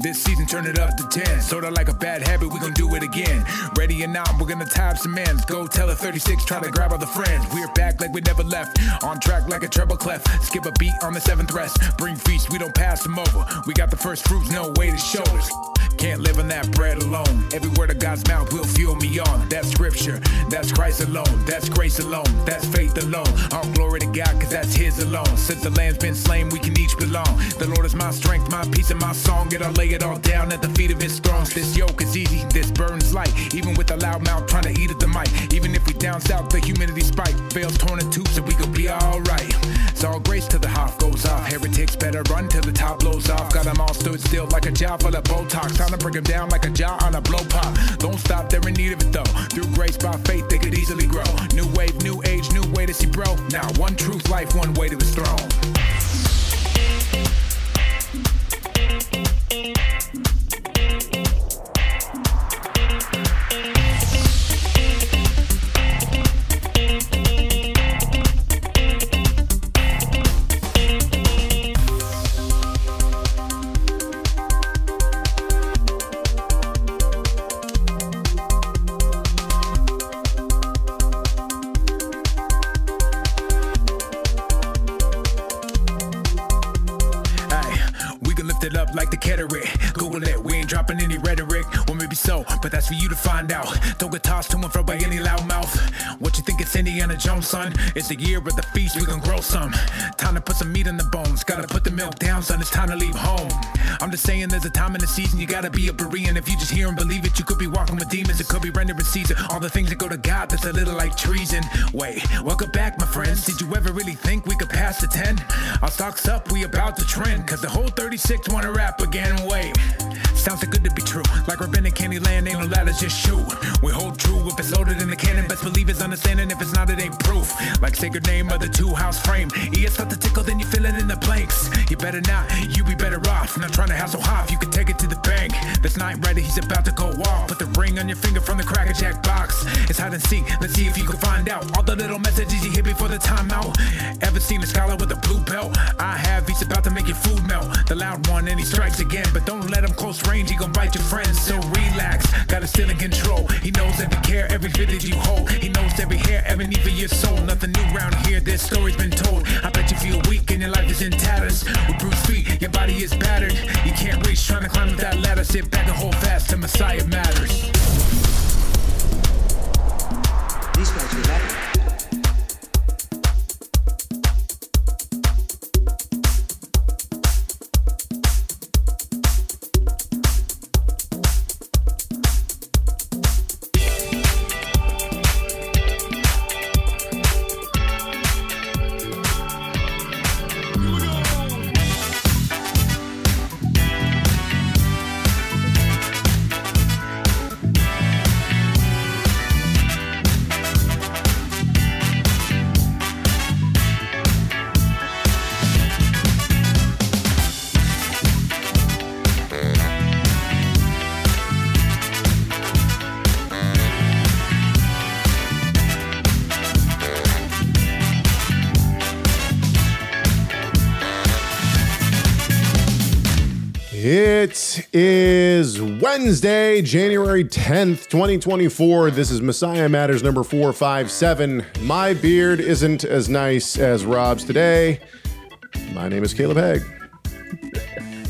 This season, turn it up to 10. Sorta like a bad habit, we gon' do it again. Ready or not, we're gonna tie up some ends. Go tell a 36, try to grab all the friends. We're back like we never left. On track like a treble clef. Skip a beat on the seventh rest. Bring feast, we don't pass them over. We got the first fruits, no way to show shoulders. Can't live on that bread alone. Every word of God's mouth will fuel me on. That's scripture, that's Christ alone, that's grace alone, that's faith alone. All glory to God, cause that's His alone. Since the lamb's been slain, we can each belong. The Lord is my strength, my peace, and my song. And I lay it all down at the feet of His throne. This yoke is easy, this burden's light. Even with a loud mouth trying to eat at the mic. Even if we down south, the humidity spike. Veils torn in two, so we gon' be alright. It's all grace till the half goes off. Heretics better run till the top blows off. Got them all stood still like a jaw full of Botox. Time to break them down like a jaw on a blow pop. Don't stop, they're in need of it though. Through grace by faith, they could easily grow. New wave, new age, new way to see bro. Now one truth, life, one way to his throne. Son? It's the year of the feast, we gon' grow some. Son, it's time to leave home. I'm just saying there's a time in the season you gotta be a Berean. If you just hear and believe it, you could be walking with demons. It could be rendering Caesar. All the things that go to God, that's a little like treason. Wait, welcome back, my friends. Did you ever really think we could pass the 10? Our stocks up, we about to trend. Cause the whole 36 wanna rap again. Wait, sounds too good to be true. Like we're rabbinic candy land, ain't no ladders, just shoot. We hold true if it's loaded in the cannon. Best believe it's understanding. If it's not, it ain't proof. Like sacred name of the two house frame. Yeah, start to tickle, then you feel it in the planks. You better not, you be better off. Not trying to hassle Hoff, you can take it to the bank. This night ready, he's about to go off. Put the ring on your finger from the Cracker Jack box. It's hide and seek, let's see if you can find out all the little messages you hit before the timeout. Ever seen a scholar with a blue belt? I have, he's about to make your food melt. The loud one, and he strikes again. But don't let him close range, he gon' bite your friends. So relax, got it still in control. He knows every care, every bit that you hold. He knows every hair, every need for your soul. Nothing new around here, this story's been told. I bet you feel weak and your life is in tatters. With bruised feet, your body is battered. You can't reach, trying to climb up that ladder. Sit back and hold fast till Messiah matters. These guys are. It is Wednesday, January 10th, 2024. This is Messiah Matters number 457. My beard isn't as nice as Rob's today. My name is Caleb Hegg.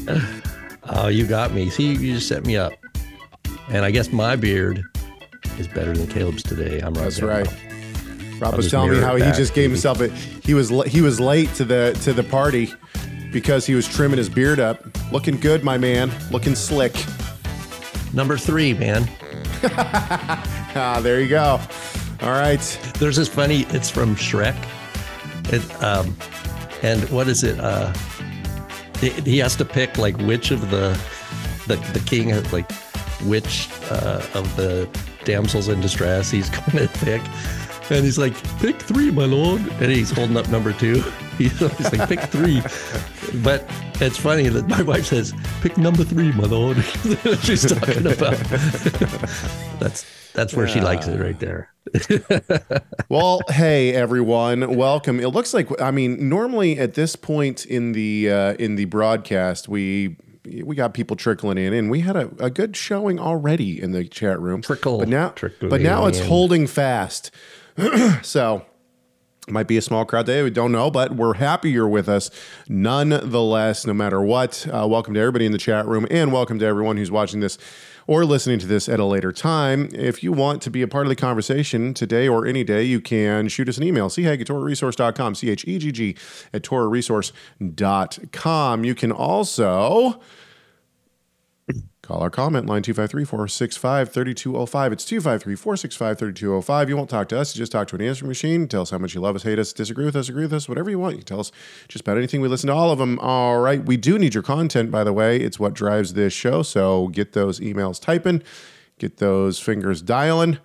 Oh, you got me. See, you just set me up. And I guess my beard is better than Caleb's today. I'm right. That's right. Rob I'll was telling me how he just gave himself a he was he was late to the to the party because he was trimming his beard up. Looking good, my man. Looking slick. Number three, man. Ah, there you go. All right. There's this funny. It's from Shrek. It um, and what is it? Uh, he, has to pick like which of the the the king like which uh, of the damsels in distress he's going to pick. And he's like, pick three, my lord. And he's holding up number two. He's like, pick three. But it's funny that my wife says, pick number three, my lord. She's talking about. that's that's where she likes it right there. Well, hey everyone, welcome. It looks like I mean, normally at this point in the uh, in the broadcast, we we got people trickling in, and we had a, a good showing already in the chat room. Trickle, but now, but now it's in. holding fast. so might be a small crowd today. We don't know, but we're happy you're with us nonetheless, no matter what. Uh, welcome to everybody in the chat room, and welcome to everyone who's watching this or listening to this at a later time. If you want to be a part of the conversation today or any day, you can shoot us an email, chegg at torahresource.com, C H E G G at torahresource.com. You can also Call our comment line 253 465 3205. It's 253 465 3205. You won't talk to us. You just talk to an answering machine. Tell us how much you love us, hate us, disagree with us, agree with us, whatever you want. You can tell us just about anything. We listen to all of them. All right. We do need your content, by the way. It's what drives this show. So get those emails typing, get those fingers dialing.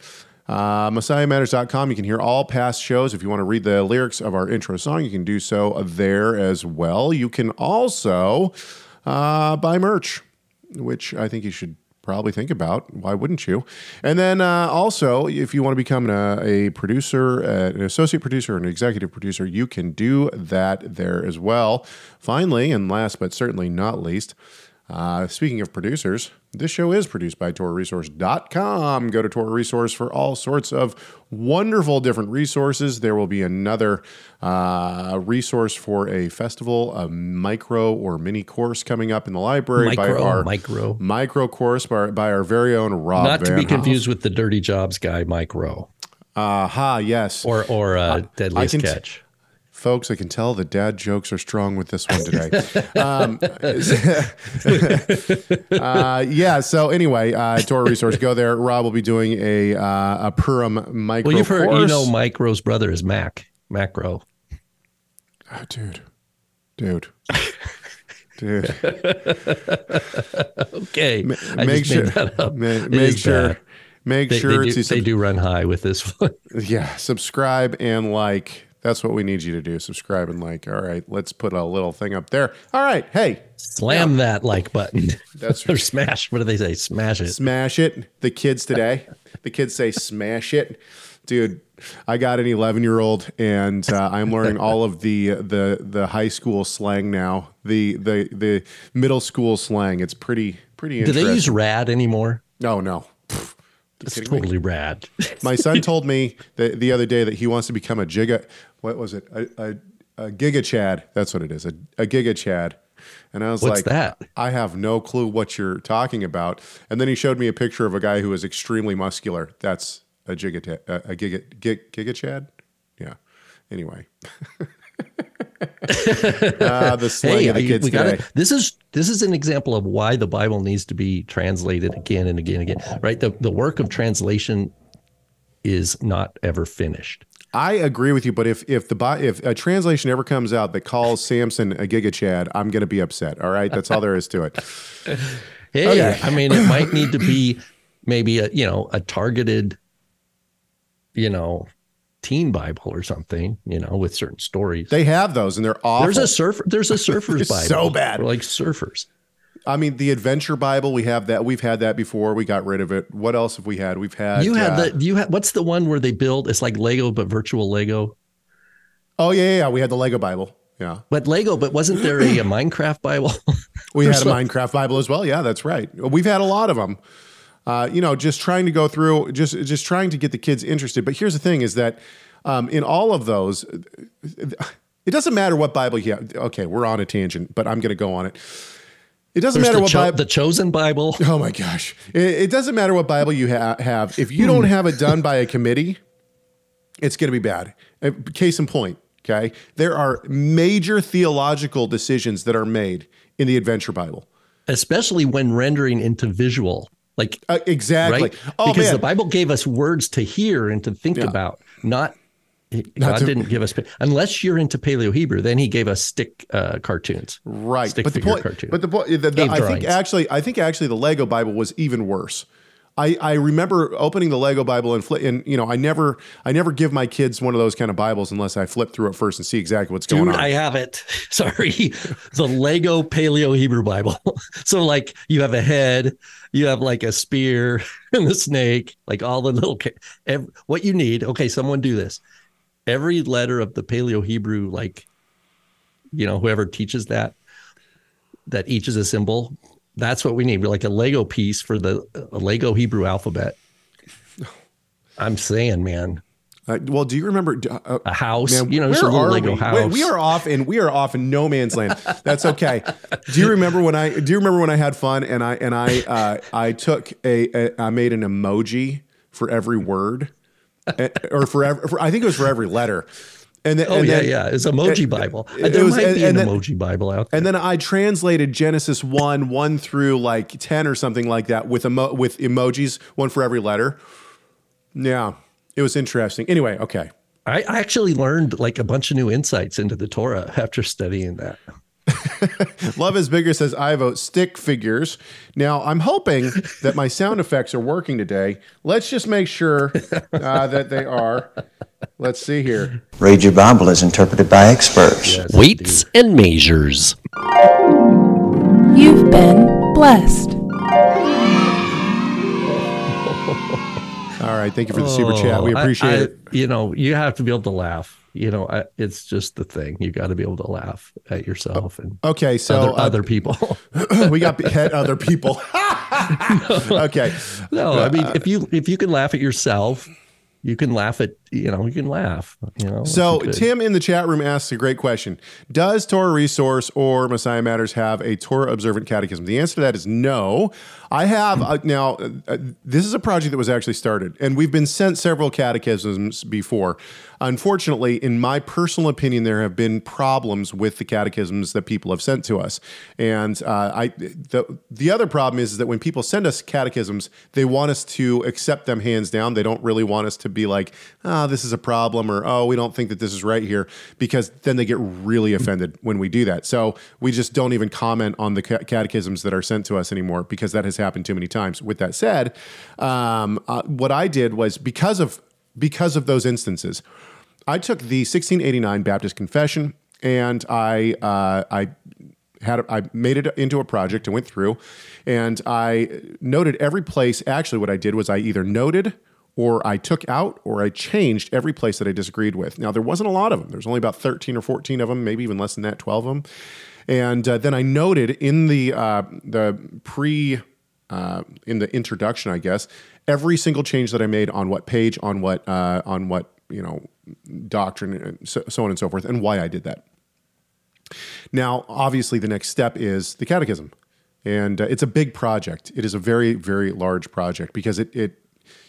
Uh, MessiahMatters.com. You can hear all past shows. If you want to read the lyrics of our intro song, you can do so there as well. You can also uh, buy merch which I think you should probably think about. Why wouldn't you? And then uh, also, if you want to become a, a producer, uh, an associate producer, an executive producer, you can do that there as well. Finally, and last but certainly not least, uh, speaking of producers, this show is produced by TorahResource.com. Go to Torah Resource for all sorts of wonderful different resources. There will be another uh, resource for a festival, a micro or mini course coming up in the library by our micro. micro course by, by our very own Rob. Not to be Hoff. confused with the Dirty Jobs guy, Mike Rowe, Aha, yes. or or uh, Deadliest can t- Catch. Folks, I can tell the dad jokes are strong with this one today. um, uh, yeah. So anyway, uh, Torah Resource, go there. Rob will be doing a uh, a Purim micro Well, you've heard, you know, Micro's brother is Mac, Mac Rowe. Oh, dude, dude, dude. Okay, I make just sure, made that up. ma- make sure, bad. make They, sure they, do, to they do run high with this one. yeah, subscribe and like. That's what we need you to do. Subscribe and like. All right, let's put a little thing up there. All right, hey, Slam that like button. That's or smash. What do they say? Smash it. Smash it. The kids today, the kids say smash it. Dude, I got an 11 year old and uh, I'm learning all of the the the high school slang now. The the the middle school slang. It's pretty pretty interesting. Do they use rad anymore? No, no. Pfft. It's kidding me? totally rad. My son told me that the other day that he wants to become a giga. What was it? A, a, a giga chad. That's what it is. A, a giga chad. And I was What's like, that? I have no clue what you're talking about. And then he showed me a picture of a guy who was extremely muscular. That's a giga, a, a giga, giga, giga chad. Yeah. Anyway. uh, the slang hey, of the kids we today. got This is this is an example of why the Bible needs to be translated again and again and again. Right. The the work of translation is not ever finished. I agree with you, but if if the if a translation ever comes out that calls Samson a giga chad, I'm going to be upset. All right, that's all there is to it. Hey, Okay. I mean, it might need to be maybe a you know a targeted, you know, teen Bible or something. You know, with certain stories. They have those, and they're awful. there's a surfer. There's a surfer's Bible. so bad. Like surfers. I mean, the Adventure Bible, we have that. We've had that before. We got rid of it. What else have we had? We've had. You had uh, the you had what's the one where they build? It's like Lego but virtual Lego. Oh yeah, yeah, yeah. We had the Lego Bible. Yeah, But Lego, but wasn't there a, a Minecraft Bible? we had a. Minecraft Bible as well. Yeah, that's right. We've had a lot of them. Uh, you know, just trying to go through, just just trying to get the kids interested. But here's the thing: is that um, in all of those, it doesn't matter what Bible you have. Okay, we're on a tangent, but I'm going to go on it. It doesn't There's matter the, what cho- Bible. the chosen Bible. Oh my gosh. It, it doesn't matter what Bible you ha- have. If you don't have it done by a committee, it's going to be bad. Uh, Case in point, okay? There are major theological decisions that are made in the Adventure Bible. especially when rendering into visual like Uh, exactly. right Oh because man. the bible gave us words to hear and to think Yeah. about not god to- didn't give us unless you're into paleo hebrew then he gave us stick uh, cartoons right. stick But the point, cartoon. but the point, the, the, I think actually, I think actually the Lego Bible was even worse. I, I remember opening the Lego Bible and flip, and you know I never I never give my kids one of those kind of Bibles unless I flip through it first and see exactly what's going on. I have it. Sorry. The Lego Paleo Hebrew Bible. So, like, you have a head, you have like a spear and the snake, like all the little, ca- ev- what you need. Okay, someone do this. Every letter of the Paleo Hebrew, like, you know, whoever teaches that, that each is a symbol, That's what we need. We're like a Lego piece for the a Lego Hebrew alphabet. I'm saying, man. Uh, well, do you remember uh, a house? Man, you know, just a little Lego we? house. Wait, we are off, and we are off in no man's land. That's okay. do you remember when I? Do you remember when I had fun and I and I uh, I took a, a I made an emoji for every word, Eh, or for, every, for I think it was for every letter. And then, oh and yeah, then, yeah, it's emoji Bible. It, there was, might and, be an then, emoji Bible out there. And then I translated Genesis one one through like ten or something like that with emo- with emojis, one for every letter. Yeah, it was interesting. Anyway, okay. I actually learned like a bunch of new insights into the Torah after studying that. Love is bigger says I vote stick figures. Now I'm hoping that my sound effects are working today. Let's just make sure uh, that they are. Let's see here. Read your Bible as interpreted by experts. Yes, Weights and measures. You've been blessed. All right. Thank you for the super chat. We oh, appreciate I, I, it. You know, you have to be able to laugh. You know, I, it's just the thing. You got to be able to laugh at yourself and okay. So other, uh, other people. we got at other people. okay. No, I mean, if you if you can laugh at yourself, you can laugh at you know you can laugh you know so tim in the chat room asks a great question. Does torah resource or messiah matters have a torah observant catechism? The answer to that is no. I have uh, now uh, this is a project that was actually started and we've been sent several catechisms before. Unfortunately in my personal opinion there have been problems with the catechisms that people have sent to us. And uh, i the, the other problem is, is that when people send us catechisms they want us to accept them hands down. They don't really want us to be like oh, this is a problem, or oh, we don't think that this is right here, because then they get really offended when we do that. So we just don't even comment on the catechisms that are sent to us anymore because that has happened too many times. With that said, um, uh, what I did was because of because of those instances, I took the 1689 Baptist Confession and I uh, I had I made it into a project and went through, and I noted every place. Actually, what I did was I either noted or I took out or I changed every place that I disagreed with. Now, there wasn't a lot of them. There's only about 13 or 14 of them, maybe even less than that, 12 of them. And uh, then I noted in the uh, the pre uh, in the introduction, I guess, every single change that I made on what page, on what uh, on what you know doctrine, so, so on and so forth, and why I did that. Now, obviously, the next step is the catechism, and uh, it's a big project. It is a very very large project because it it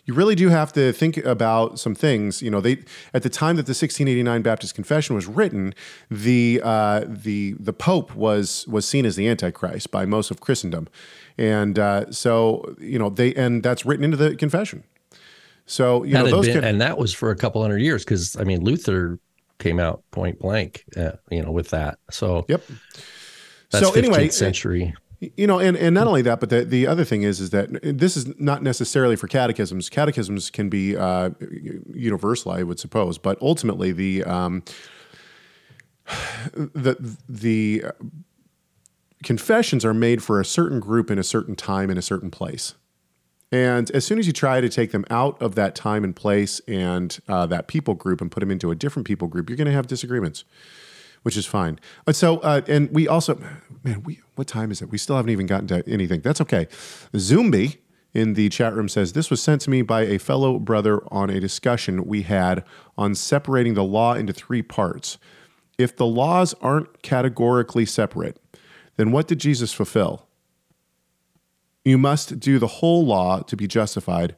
you really do have to think about some things. You know, they at the time that the 1689 Baptist Confession was written, the uh, the the Pope was was seen as the Antichrist by most of Christendom, and uh, so you know they and that's written into the confession. So you that know those been, and that was for a couple hundred years because I mean Luther came out point blank, uh, you know, with that. So yep. That's so anyway, century you know and, and not only that but the, the other thing is is that this is not necessarily for catechisms. Catechisms can be uh, universal i would suppose but ultimately the um, the the confessions are made for a certain group in a certain time in a certain place. And as soon as you try to take them out of that time and place and uh, that people group and put them into a different people group you're going to have disagreements which is fine. But so, uh, and we also, man, we what time is it? We still haven't even gotten to anything. That's okay. Zumbi in the chat room says this was sent to me by a fellow brother on a discussion we had on separating the law into three parts. If the laws aren't categorically separate, then what did Jesus fulfill? You must do the whole law to be justified,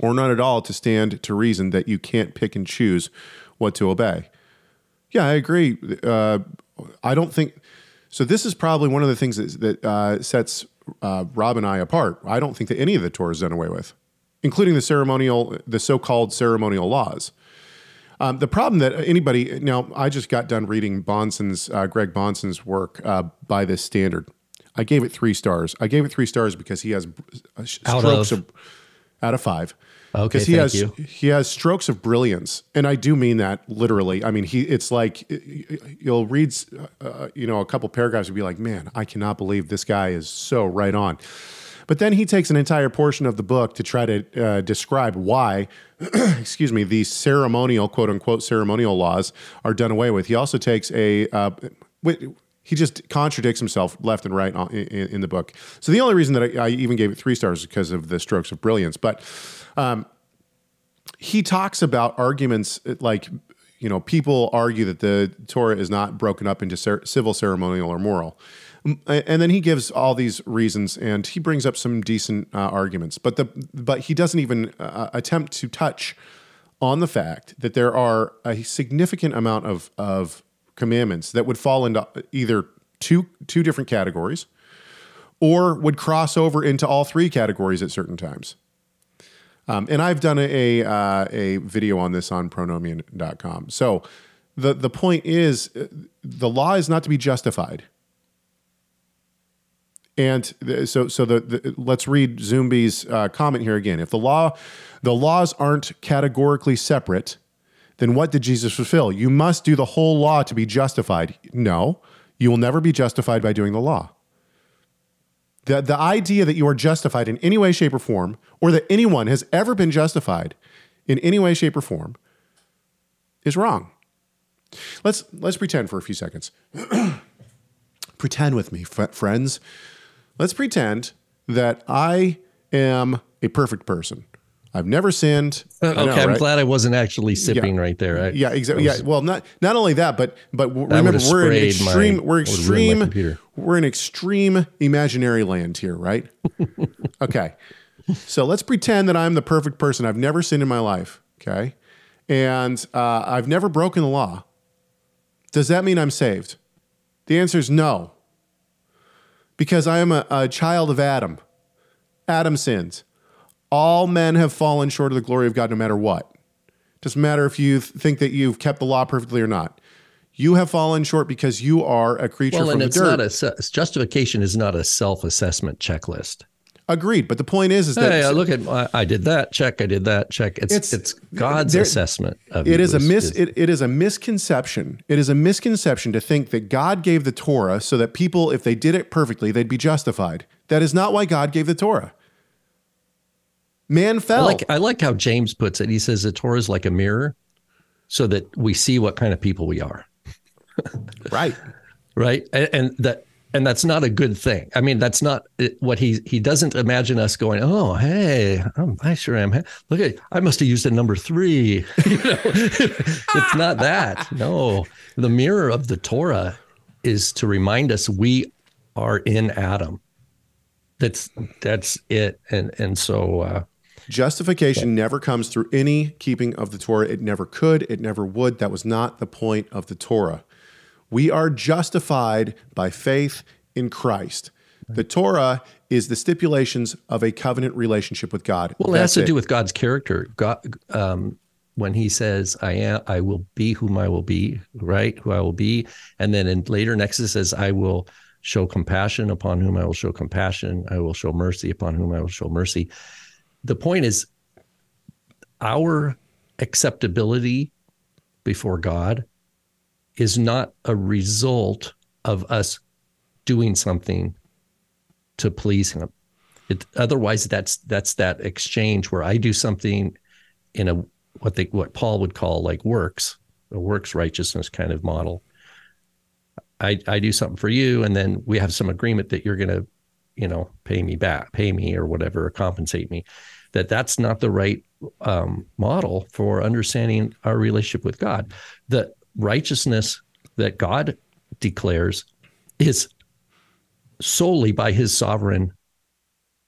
or not at all to stand to reason that you can't pick and choose what to obey. Yeah, I agree. Uh, I don't think so. This is probably one of the things that, that uh, sets uh, Rob and I apart. I don't think that any of the Torah is done away with, including the ceremonial, the so-called ceremonial laws. Um, the problem that anybody now, I just got done reading Bahnsen's uh, Greg Bahnsen's work uh, by this standard. I gave it three stars. I gave it three stars because he has uh, strokes of, of out of five. Okay, he has you. he has strokes of brilliance, and I do mean that literally. I mean he it's like you'll read uh, you know a couple paragraphs and be like, man, I cannot believe this guy is so right on. But then he takes an entire portion of the book to try to uh, describe why, excuse me, these ceremonial quote unquote ceremonial laws are done away with. He also takes a uh, He just contradicts himself left and right in, the book. So the only reason that I, I even gave it three stars is because of the strokes of brilliance. But um, he talks about arguments uh, like, you know, people argue that the Torah is not broken up into cer- civil, ceremonial, or moral. Mm, And then he gives all these reasons, and he brings up some decent uh, arguments. But the but he doesn't even uh, attempt to touch on the fact that there are a significant amount of of commandments that would fall into either two two different categories, or would cross over into all three categories at certain times. Um, and I've done a uh, a video on this on pronomian.com. So the the point is, uh, the law is not to be justified. And so, so the, the let's read Zumbi's uh, comment here again. If the law, the laws aren't categorically separate, then what did Jesus fulfill? You must do the whole law to be justified. No, you will never be justified by doing the law. The, the idea that you are justified in any way, shape, or form, or that anyone has ever been justified in any way, shape, or form, is wrong. Let's let's pretend for a few seconds. pretend with me, fr- friends. Let's pretend that I am a perfect person. I've never sinned. Okay, know, I'm glad I wasn't actually sipping Yeah. right there. I- Yeah, exactly. Yeah, well, not not only that, but but remember we're in sprayed my- extreme we're would've ruined my extreme we're in extreme imaginary land here, right? okay. So let's pretend that I'm the perfect person. I've never sinned in my life. Okay, and uh, I've never broken the law. Does that mean I'm saved? The answer is no. Because I am a, a child of Adam. Adam sins. All men have fallen short of the glory of God no matter what. Doesn't matter if you th- think that you've kept the law perfectly or not. You have fallen short because you are a creature Well, from and the it's dirt. not a justification is not a self-assessment checklist. Agreed. But the point is, is that Hey, I look at I, I did that check. I did that check. It's It's- it's, God's there- assessment of it is a mis is- it, it is a misconception. It is a misconception to think that God gave the Torah so that people, if they did it perfectly, they'd be justified. That is not why God gave the Torah. Man I fell. like I like how James puts it. He says the Torah is like a mirror, so that we see what kind of people we are. right. right and, and that and that's not a good thing i mean that's not what he he doesn't imagine us going oh hey I'm, i sure am look at i must have used a number three you know it's not that no the mirror of the torah is to remind us we are in adam that's that's it and and so uh Justification never comes through any keeping of the Torah. It never could. It never would. That was not the point of the Torah. We are justified by faith in Christ. The Torah is the stipulations of a covenant relationship with God. Well, it has to it. do with God's character. God, um, when He says, "I am, I will be whom I will be," right? Who I will be, and then in later next it says, "I will show compassion upon whom I will show compassion. I will show mercy upon whom I will show mercy." The point is, our acceptability before God is not a result of us doing something to please Him. It, otherwise, that's that's that exchange where I do something in a what they what Paul would call like works, a works righteousness kind of model. I I do something for you, and then we have some agreement that you're going to, you know, pay me back, pay me or whatever, compensate me. That that's not the right um, model for understanding our relationship with God. The righteousness that God declares is solely by His sovereign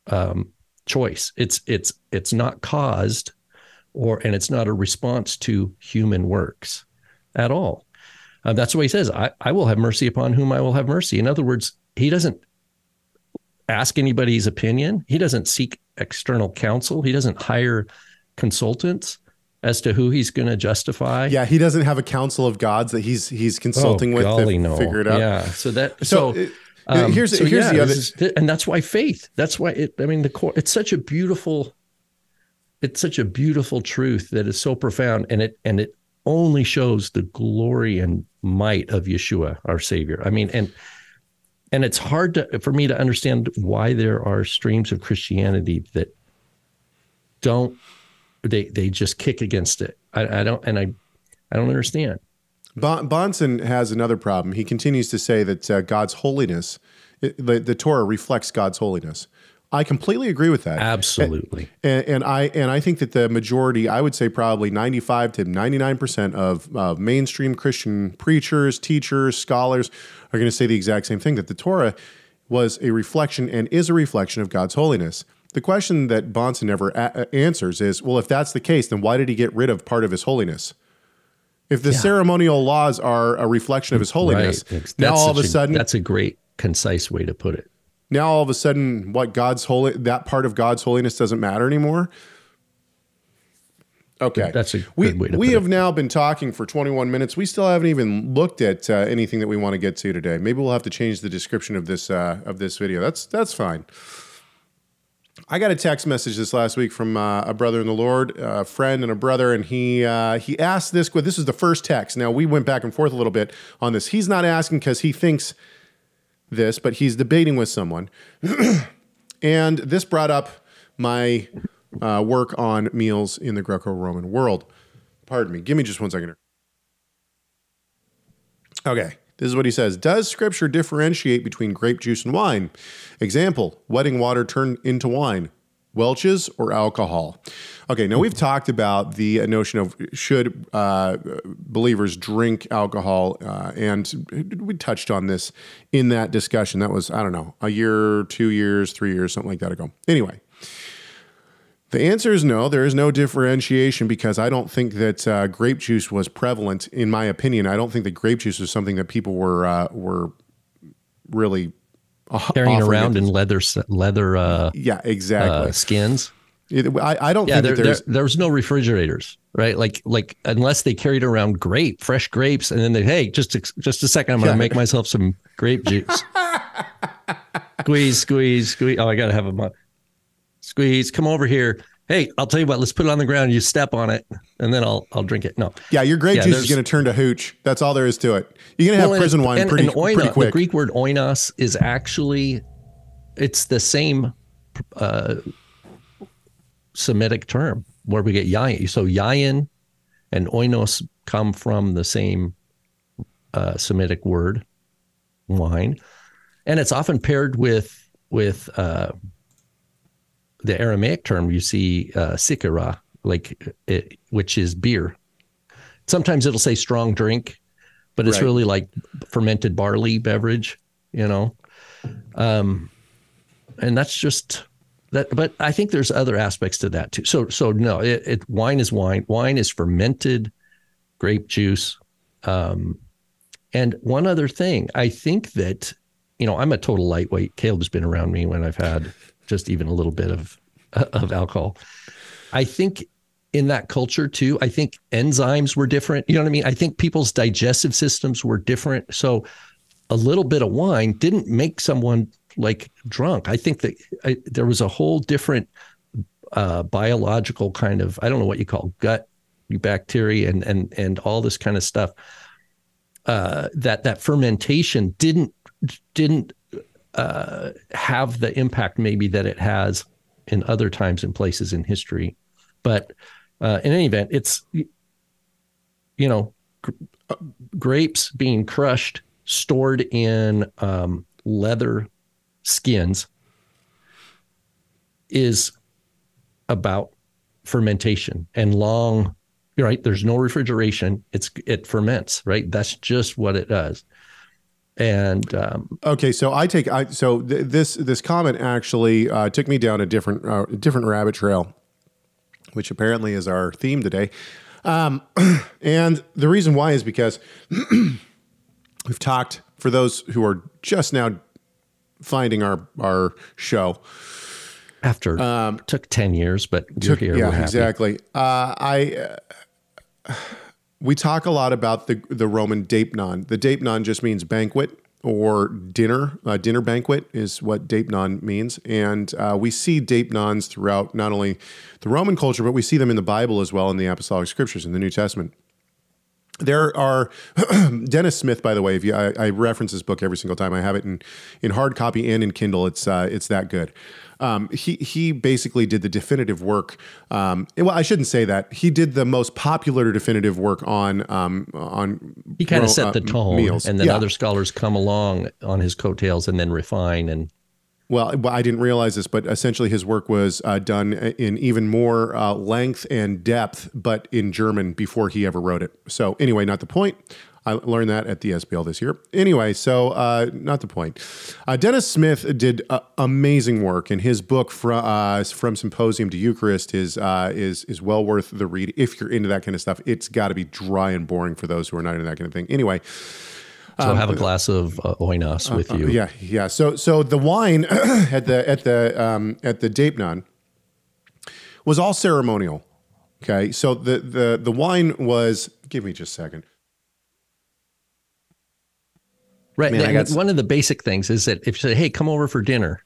um, choice. It's it's it's not caused, or and it's not a response to human works at all. Uh, that's what he says. I, I will have mercy upon whom I will have mercy. In other words, he doesn't ask anybody's opinion. He doesn't seek external counsel. He doesn't hire consultants as to who he's going to justify. Yeah, he doesn't have a council of gods that he's he's consulting with Oh, golly, to no. figure it out. Yeah. So that So, so, um, here's so here's yeah, the other. is- and that's why faith. That's why it. I mean, the core. It's such a beautiful. It's such a beautiful truth that is so profound, and it and it only shows the glory and might of Yeshua, our Savior. I mean, and and it's hard to, for me to understand why there are streams of Christianity that don't they they just kick against it. I, I don't and I I don't understand. Bon- Bahnsen has another problem. He continues to say that uh, God's holiness, the, the Torah reflects God's holiness. I completely agree with that. Absolutely. And, and I and I think that the majority, I would say probably ninety five to ninety nine percent of of mainstream Christian preachers, teachers, scholars are going to say the exact same thing that the Torah was a reflection and is a reflection of God's holiness. The question that Bahnsen never a- answers is, well, if that's the case, then why did he get rid of part of his holiness? If the ceremonial laws are a reflection of his holiness, Right. Now all of a such sudden, that's a great concise way to put it. Now all of a sudden what god's holy that part of god's holiness doesn't matter anymore okay That's a we, way to we have now been talking for 21 minutes we still haven't even looked at uh, anything that we want to get to today maybe we'll have to change the description of this uh, of this video that's that's fine I got a text message this last week from uh, a brother in the Lord, a friend and a brother, and he uh, he asked this. This is the first text. Now we went back and forth a little bit on this. He's not asking because he thinks this, but he's debating with someone. and this brought up my uh, work on meals in the Greco Roman world. Pardon me. Give me just one second. Okay. This is what he says. Does scripture differentiate between grape juice and wine? Example, wedding water turned into wine. Welch's or alcohol? Okay, now we've talked about the notion of should uh, believers drink alcohol, uh, and we touched on this in that discussion. That was, I don't know, a year, two years, three years, something like that ago. Anyway, the answer is no. There is no differentiation because I don't think that uh, grape juice was prevalent. In my opinion, I don't think that grape juice was something that people were uh, were really Carrying around in leather leather uh, yeah, exactly. uh, skins. It- I, I don't Yeah, think there, that there, there's there was no refrigerators, right? Like, like unless they carried around grape, fresh grapes, and then they, hey, just a, just a second, I'm going to Yeah. make myself some grape juice. squeeze, squeeze, squeeze. Oh, I got to have a mu- squeeze. Come over here. Hey, I'll tell you what. Let's put it on the ground. You step on it, and then I'll I'll drink it. No, yeah, your grape Yeah, juice is going to turn to hooch. That's all there is to it. You're going to have Well, and- prison wine and, pretty and oina- pretty quick. The Greek word oinos is actually it's the same uh, Semitic term where we get yayin. So yayin and oinos come from the same uh, Semitic word, wine, and it's often paired with with uh, the Aramaic term you see uh, sikara, like it, which is beer. Sometimes it'll say strong drink, but it's Right. really like fermented barley beverage, you know. Um, and that's just that. But I think there's other aspects to that too. So so no, it, it wine is wine. Wine is fermented grape juice. Um, and one other thing, I think that you know I'm a total lightweight. Caleb's been around me when I've had just even a little bit of of alcohol. I think in that culture too, I think enzymes were different. You know what I mean? I think people's digestive systems were different. So a little bit of wine didn't make someone like drunk. I think that I, there was a whole different uh, biological kind of I don't know what you call gut bacteria and and and all this kind of stuff. Uh, that that fermentation didn't didn't uh, have the impact maybe that it has in other times and places in history. But uh, in any event, it's you know gr- grapes being crushed, stored in um, leather skins, is about fermentation and long. Right. There's no refrigeration. It's it ferments. Right. That's just what it does. And um, Okay, so I take I so th- this this comment actually uh, took me down a different uh, different rabbit trail, which apparently is our theme today. Um, and the reason why is because we've talked for those who are just now finding our our show. after took ten years, but you're here. yeah, exactly. Uh, I uh, we talk a lot about the the Roman deipnon. The deipnon just means banquet or dinner. Uh, dinner banquet is what deipnon means, and uh, we see deipnons throughout not only the Roman culture, but we see them in the Bible as well in the apostolic scriptures in the New Testament. there are Dennis Smith, by the way. If you, I, I, reference his book every single time. I have it in in hard copy and in Kindle. It's uh, it's that good. Um, he he basically did the definitive work. Um, well, I shouldn't say that. He did the most popular definitive work on um, on. He kind of set the uh, tone, meals. and then yeah. other scholars come along on his coattails and then refine and well, I didn't realize this, but essentially his work was uh, done in even more uh, length and depth, but in German before he ever wrote it. So, anyway, not the point. I learned that at the SBL this year. Anyway, so uh, not the point. Uh, Dennis Smith did uh, amazing work, and his book from uh, from Symposium to Eucharist is is is well worth the read if you're into that kind of stuff. It's got to be dry and boring for those who are not into that kind of thing. Anyway. So um, have a glass of uh, Oinos with uh, you. yeah, yeah. So so the wine at the at the um, at the Deipnon was all ceremonial. Okay, so the the the wine was. Give me just a second. Right. Man, got... One of the basic things is that if you say, "Hey, come over for dinner,"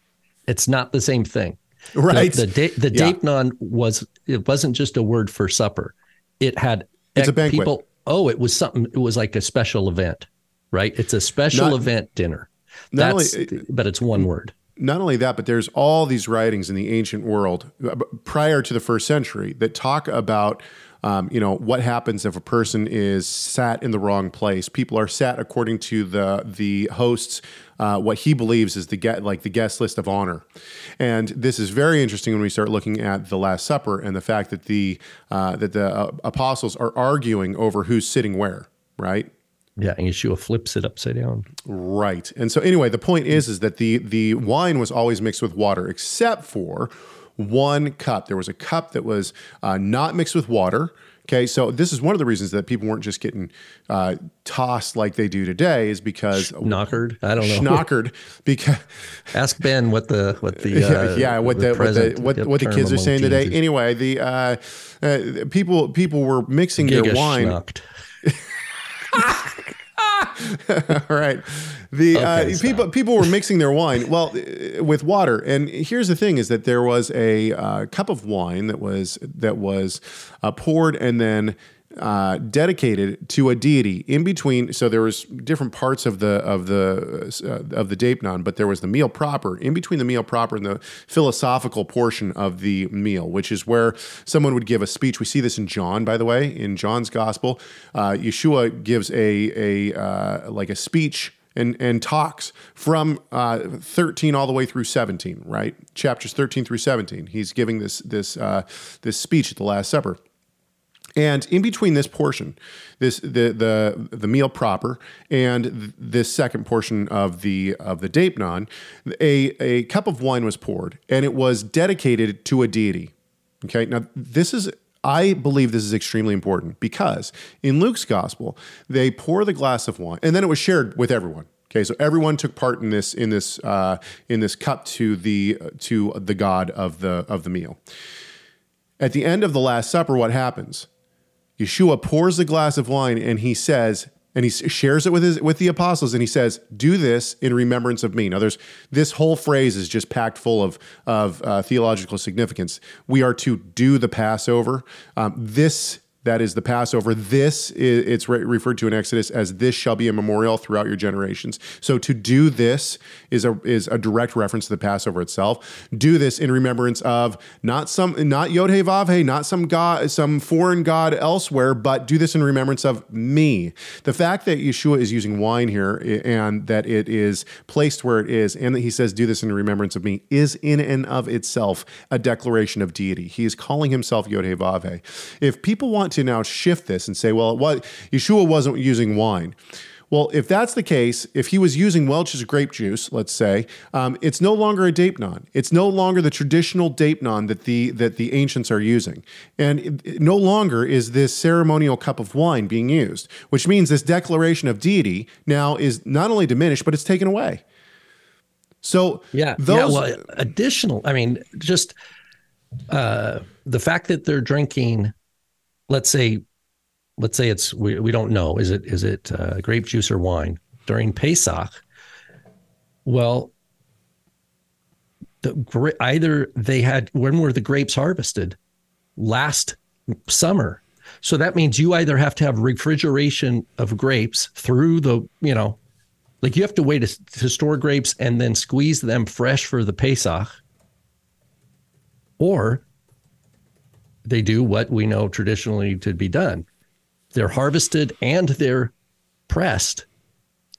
it's not the same thing. Right. The the, the yeah. Deipnon was it wasn't just a word for supper. It had it's a banquet. People, oh, it was something. It was like a special event right? It's a special not, event dinner. That's, only, but it's one word. Not only that, but there's all these writings in the ancient world uh, prior to the first century that talk about um, you know what happens if a person is sat in the wrong place. People are sat according to the the host's uh, what he believes is the get like the guest list of honor, and this is very interesting when we start looking at the Last Supper and the fact that the uh, that the uh, apostles are arguing over who's sitting where. Right, yeah, and Yeshua flips it upside down. Right. And so anyway, the point is is that the the wine was always mixed with water, except for one cup. There was a cup that was uh, not mixed with water. Okay, so this is one of the reasons that people weren't just getting uh, tossed like they do today, is because knockered. I don't know knockered because ask Ben what the what the uh, yeah what the, the what the what, what the kids are saying today. Anyway, the uh, uh, people people were mixing Giga their wine. All right. The okay, uh, people people were mixing their wine well uh, with water, and here's the thing: is that there was a uh, cup of wine that was that was uh, poured and then uh, dedicated to a deity in between. So there was different parts of the of the uh, of the Deipnon, but there was the meal proper in between the meal proper and the philosophical portion of the meal, which is where someone would give a speech. We see this in John, by the way, in John's Gospel. Uh, Yeshua gives a a uh, like a speech and and talks from uh, 13 all the way through 17 right chapters 13 through 17 he's giving this this uh, this speech at the last supper and in between this portion, this the the the meal proper and this second portion of the of the Deipnon, a a cup of wine was poured, and it was dedicated to a deity. Okay, now this is I believe this is extremely important because in Luke's gospel, they pour the glass of wine, and then it was shared with everyone. Okay, so everyone took part in this in this uh, in this cup to the to the God of the of the meal. At the end of the Last Supper, what happens? Yeshua pours the glass of wine and he says, and he shares it with his with the apostles and he says do this in remembrance of me. Now there's this whole phrase is just packed full of of uh, theological significance. We are to do the passover. Um, this that is the Passover. This is, it's re- referred to in Exodus as this shall be a memorial throughout your generations. So to do this is a is a direct reference to the Passover itself. Do this in remembrance of not some not Yod He Vav He, not some god some foreign god elsewhere, but do this in remembrance of me. The fact that Yeshua is using wine here and that it is placed where it is, and that he says do this in remembrance of me, is in and of itself a declaration of deity. He is calling himself Yod He Vav He. If people want to now shift this and say, well, what Yeshua wasn't using wine. Well, if that's the case, if he was using Welch's grape juice, let's say, um, it's no longer a Deipnon. It's no longer the traditional Deipnon that the that the ancients are using, and it, it no longer is this ceremonial cup of wine being used. Which means this declaration of deity now is not only diminished, but it's taken away. So yeah, those, yeah. Well, additional. I mean, just uh, the fact that they're drinking let's say let's say it's we, we don't know is it is it uh, grape juice or wine during Pesach. Well, the either they had when were the grapes harvested last summer. So that means you either have to have refrigeration of grapes through the, you know, like you have to wait to, to store grapes and then squeeze them fresh for the Pesach, or they do what we know traditionally to be done. They're harvested and they're pressed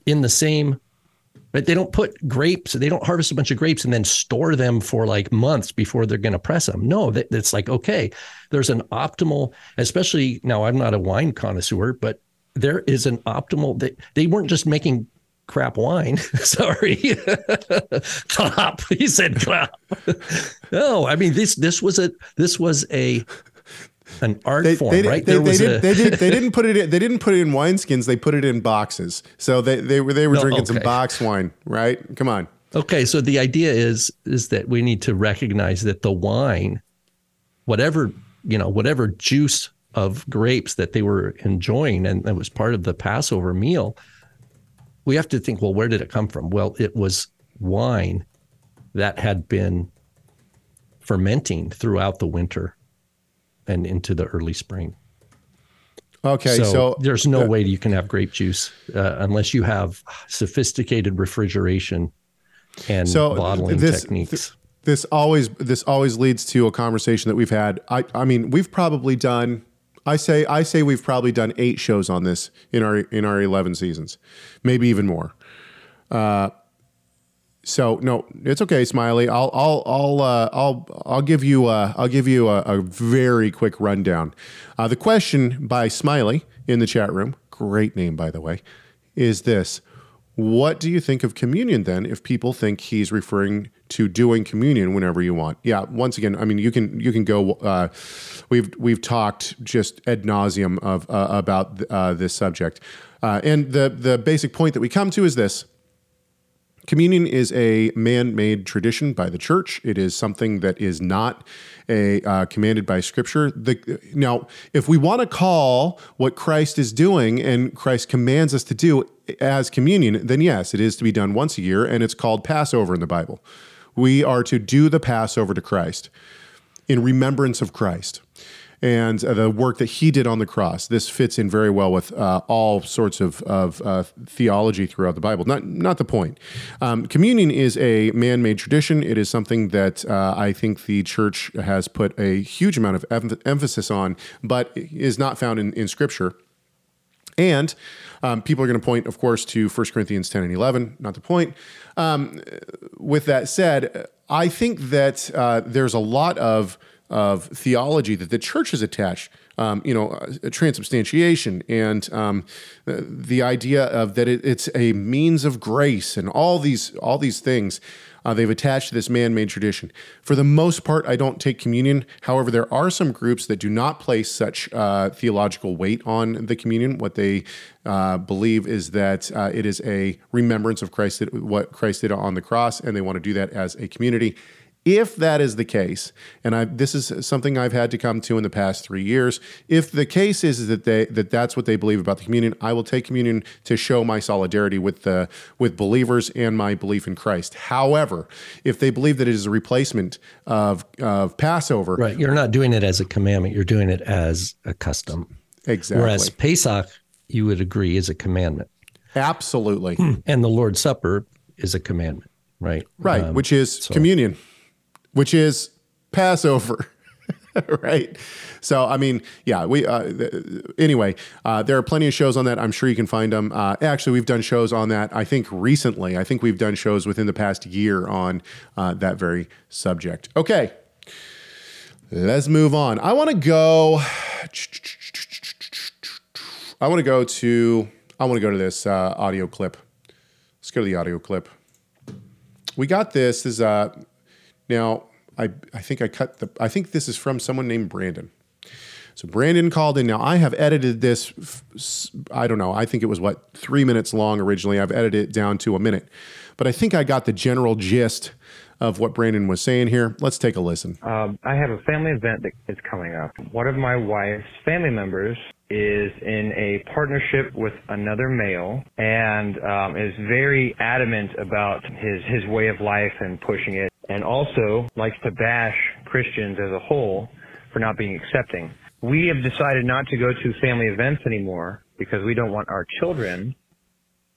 in the same but they don't put grapes they don't harvest a bunch of grapes and then store them for like months before they're going to press them no it's like okay there's an optimal especially now i'm not a wine connoisseur but there is an optimal they, they weren't just making crap wine sorry clap he said crap. no i mean this this was a this was a an art they, form, they, right? They, there was they, a, did, they, did, they didn't put it in, they didn't put it in wineskins. They put it in boxes. So they, they were they were No, drinking some box wine, right? Come on. Okay, so the idea is is that we need to recognize that the wine, whatever you know, whatever juice of grapes that they were enjoying, and that was part of the Passover meal, we have to think, well, where did it come from? Well, it was wine that had been fermenting throughout the winter and into the early spring. Okay, so, so, there's no uh, way you can have grape juice uh, unless you have sophisticated refrigeration and So bottling this- techniques. this always this always leads to a conversation that we've had. I I mean, we've probably done I say I say we've probably done 8 shows on this in our in our 11 seasons. Maybe even more. Uh so no, it's okay, Smiley. I'll I'll I'll uh, I'll I'll give you a, I'll give you a, a very quick rundown. Uh, the question by Smiley in the chat room, great name by the way, is this: What do you think of communion then? If people think he's referring to doing communion whenever you want, yeah. Once again, I mean you can you can go. Uh, we've we've talked just ad nauseum of uh, about uh, this subject, uh, and the the basic point that we come to is this. Communion is a man-made tradition by the church. It is something that is not a uh, commanded by Scripture. The, now, if we want to call what Christ is doing and Christ commands us to do as communion, then yes, it is to be done once a year, and it's called Passover in the Bible. We are to do the Passover to Christ in remembrance of Christ and the work that he did on the cross. This fits in very well with uh, all sorts of, of uh, theology throughout the Bible. Not not the point. Um, communion is a man-made tradition. It is something that uh, I think the church has put a huge amount of em- emphasis on, but is not found in, in Scripture. And um, people are going to point, of course, to 1 Corinthians 10 and 11, not the point. Um, with that said, I think that uh, there's a lot of, of theology that the church has attached. Um, you know, uh, transubstantiation and um, uh, the idea of that it, it's a means of grace and all these all these things uh, they've attached to this man-made tradition. For the most part, I don't take communion. However, there are some groups that do not place such uh, theological weight on the communion. What they uh, believe is that uh, it is a remembrance of Christ, what Christ did on the cross, and they want to do that as a community. If that is the case, and I, this is something I've had to come to in the past three years, if the case is that they that that's what they believe about the communion, I will take communion to show my solidarity with the with believers and my belief in Christ. However, if they believe that it is a replacement of of Passover, Right. You're not doing it as a commandment, you're doing it as a custom. exactly, Whereas Pesach, you would agree, is a commandment. absolutely, And the Lord's Supper is a commandment, right? right, Um, which is communion, which is Passover. right. So, I mean, yeah, we, uh, th- anyway, uh, there are plenty of shows on that. I'm sure you can find them. Uh, actually, we've done shows on that, I think recently. I think we've done shows within the past year on uh, that very subject. Okay. Let's move on. I want to go. I want to go to. I want to go to this uh, audio clip. Let's go to the audio clip. We got this. This is uh, now I I think I cut the. I think this is from someone named Brandon. So Brandon called in. Now I have edited this. I don't know. I think it was what three minutes long originally. I've edited it down to a minute, but I think I got the general gist of what Brandon was saying here. Let's take a listen. Um, I have a family event that is coming up. One of my wife's family members is in a partnership with another male and um, is very adamant about his, his way of life and pushing it, and also likes to bash Christians as a whole for not being accepting. we have decided not to go to family events anymore because we don't want our children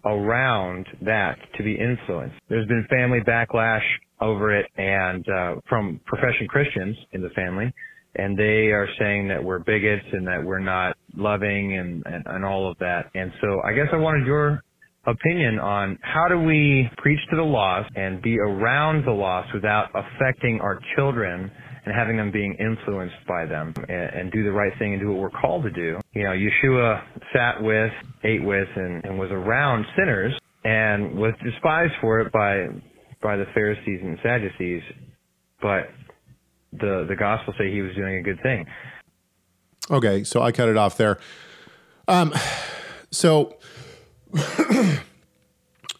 around that to be influenced. There's been family backlash over it and uh, from profession Christians in the family, and they are saying that we're bigots and that we're not loving and, and, and all of that. And so I guess I wanted your opinion on how do we preach to the lost and be around the lost without affecting our children and having them being influenced by them and, and, do the right thing and do what we're called to do. You know, Yeshua sat with, ate with, and, and was around sinners and was despised for it by by the Pharisees and Sadducees, but the the gospel say he was doing a good thing. Okay, so I cut it off there. Um, so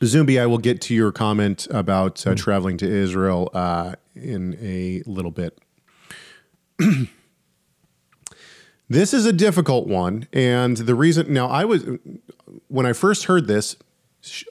Zumbi, I will get to your comment about uh, traveling to Israel uh, in a little bit. this is a difficult one, and the reason now I was when I first heard this,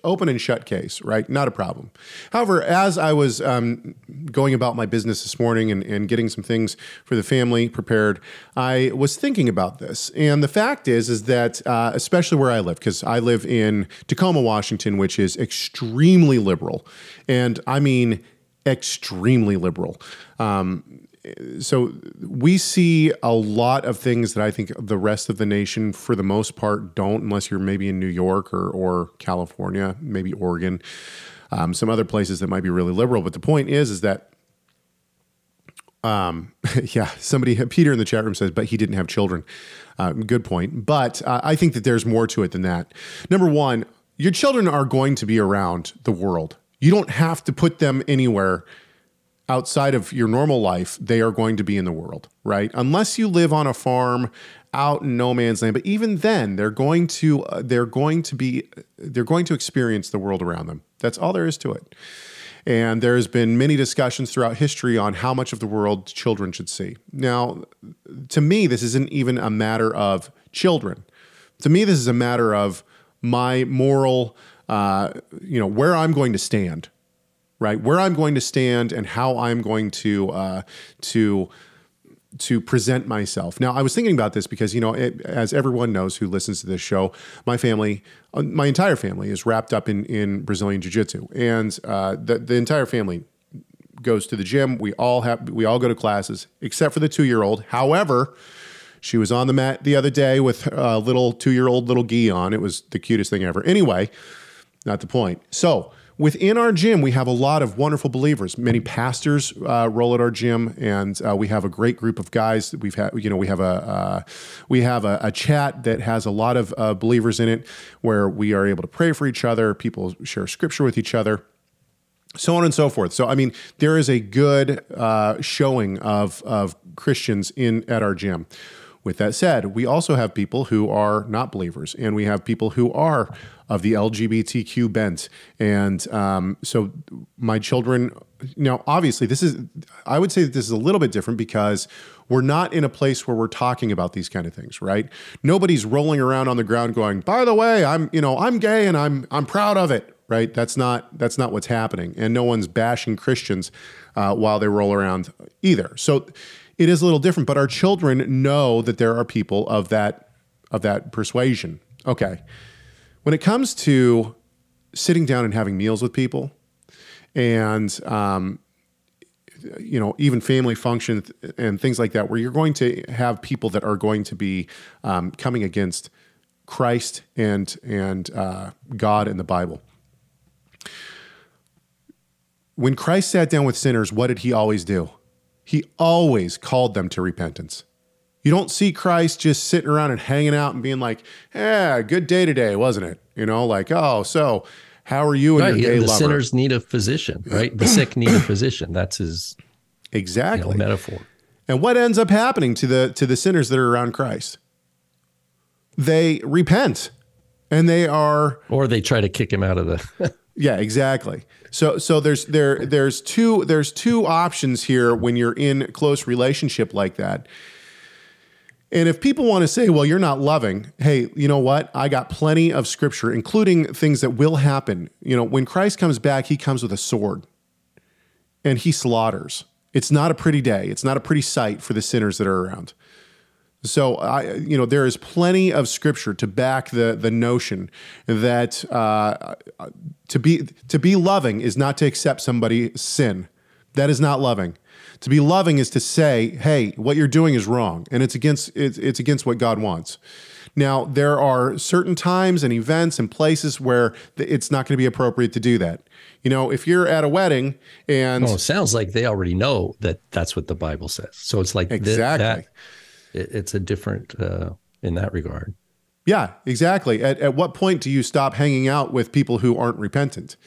open and shut case, right? Not a problem. However, as I was um, going about my business this morning and, and, getting some things for the family prepared, I was thinking about this. And the fact is, is that uh, especially where I live, because I live in Tacoma, Washington, which is extremely liberal, and I mean extremely liberal. Um, so we see a lot of things that I think the rest of the nation, for the most part, don't, unless you're maybe in New York or, or California, maybe Oregon, um, some other places that might be really liberal. But the point is, is that, um, yeah, somebody, Peter in the chat room says, but he didn't have children. Uh, good point. But uh, I think that there's more to it than that. Number one, your children are going to be around the world. You don't have to put them anywhere outside of your normal life, they are going to be in the world, right? Unless you live on a farm out in no man's land, but even then, they're going to uh, they're going to be they're going to experience the world around them. That's all there is to it. And there's been many discussions throughout history on how much of the world children should see. Now, to me, this isn't even a matter of children. To me, this is a matter of my moral, uh, you know, where I'm going to stand right? Where I'm going to stand and how I'm going to uh, to to present myself. Now, I was thinking about this because you know, it, as everyone knows who listens to this show, my family, uh, my entire family, is wrapped up in in Brazilian Jiu Jitsu, and uh, the the entire family goes to the gym. We all have we all go to classes, except for the two year old. However. She was on the mat the other day with a little two year old little gi on. It was the cutest thing ever. Anyway, not the point. So, Within our gym, we have a lot of wonderful believers. Many pastors uh, roll at our gym, and uh, we have a great group of guys. That we've had, you know, we have a uh, we have a, a, chat that has a lot of uh, believers in it, where we are able to pray for each other. People share scripture with each other so on and so forth. So I mean, there is a good uh, showing of of Christians in at our gym. With that said, we also have people who are not believers, and we have people who are of the LGBTQ bent. And um, so my children, now obviously, this is, I would say that this is a little bit different because we're not in a place where we're talking about these kind of things, right? Nobody's rolling around on the ground going, by the way, I'm, you know, I'm gay and I'm, I'm proud of it, right? That's not, that's not what's happening. And no one's bashing Christians uh, while they roll around either. So, it is a little different, but our children know that there are people of that of that persuasion. Okay. When it comes to sitting down and having meals with people, and um, you know even family functions and things like that, where you're going to have people that are going to be um, coming against Christ and and uh, God and the Bible. When Christ sat down with sinners, what did he always do? he always called them to repentance. You don't see Christ just sitting around and hanging out and being like, "Yeah, good day today, wasn't it?" You know, like, "Oh, so how are you and right, your gay the lover?" sinners need a physician, right? The sick need a physician. That's his exactly you know, metaphor. And what ends up happening to the to the sinners that are around Christ? They repent, and they are, or they try to kick him out of the. yeah, exactly. So so there's there there's two there's two options here when you're in close relationship like that. And if people want to say, well, you're not loving, hey, you know what? I got plenty of scripture, including things that will happen. You know, when Christ comes back, he comes with a sword and he slaughters. It's not a pretty day. It's not a pretty sight for the sinners that are around. So I, you know, there is plenty of scripture to back the the notion that uh, to be to be loving is not to accept somebody's sin. That is not loving. To be loving is to say, "Hey, what you're doing is wrong, and it's against it's, it's against what God wants." Now, there are certain times and events and places where it's not going to be appropriate to do that. You know, if you're at a wedding and it sounds like they already know that that's what the Bible says. So it's like th- Exactly. that. it- it's a different uh, in that regard. Yeah, exactly. At, at what point do you stop hanging out with people who aren't repentant?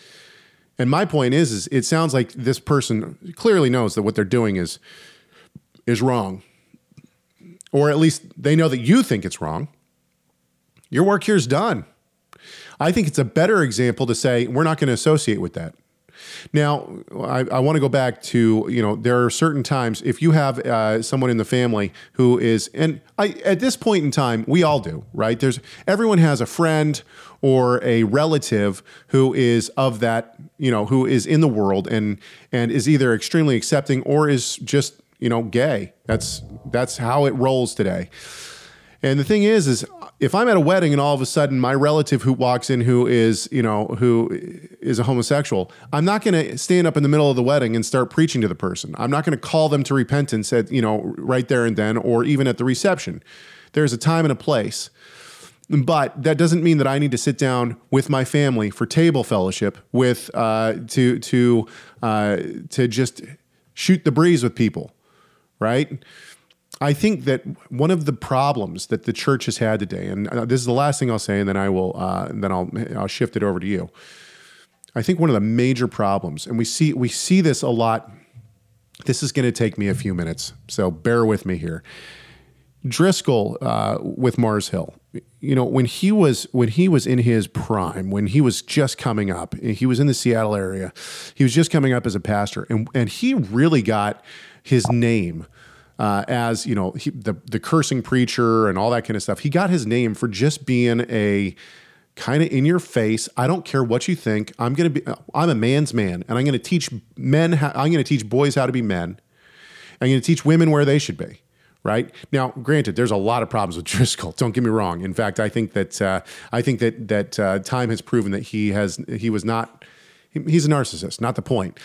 And my point is, is it sounds like this person clearly knows that what they're doing is is wrong, or at least they know that you think it's wrong. Your work here is done. I think it's a better example to say we're not going to associate with that. Now, I, I want to go back to you know there are certain times if you have uh, someone in the family who is and I at this point in time we all do right. There's everyone has a friend or a relative who is of that you know who is in the world and and is either extremely accepting or is just you know gay. That's that's how it rolls today. And the thing is, is if I'm at a wedding and all of a sudden my relative who walks in who is, you know, who is a homosexual, I'm not going to stand up in the middle of the wedding and start preaching to the person. I'm not going to call them to repentance at, you know, right there and then, or even at the reception. There's a time and a place. But that doesn't mean that I need to sit down with my family for table fellowship with uh, to to uh, to just shoot the breeze with people, right? I think that one of the problems that the church has had today, and uh, this is the last thing I'll say, and then I will, uh, then I'll, I'll shift it over to you. I think one of the major problems, and we see we see this a lot. This is going to take me a few minutes, so bear with me here. Driscoll uh, with Mars Hill, you know, when he was when he was in his prime, when he was just coming up, he was in the Seattle area. He was just coming up as a pastor, and and he really got his name uh, as you know he, the the cursing preacher and all that kind of stuff. He got his name for just being a kind of in your face. I don't care what you think. I'm gonna be. I'm a man's man, and I'm gonna teach men. How, I'm gonna teach boys how to be men. I'm gonna teach women where they should be. Right now, granted, there's a lot of problems with Driscoll. Don't get me wrong. In fact, I think that uh, I think that that uh, time has proven that he has he was not. he- He's a narcissist. Not the point.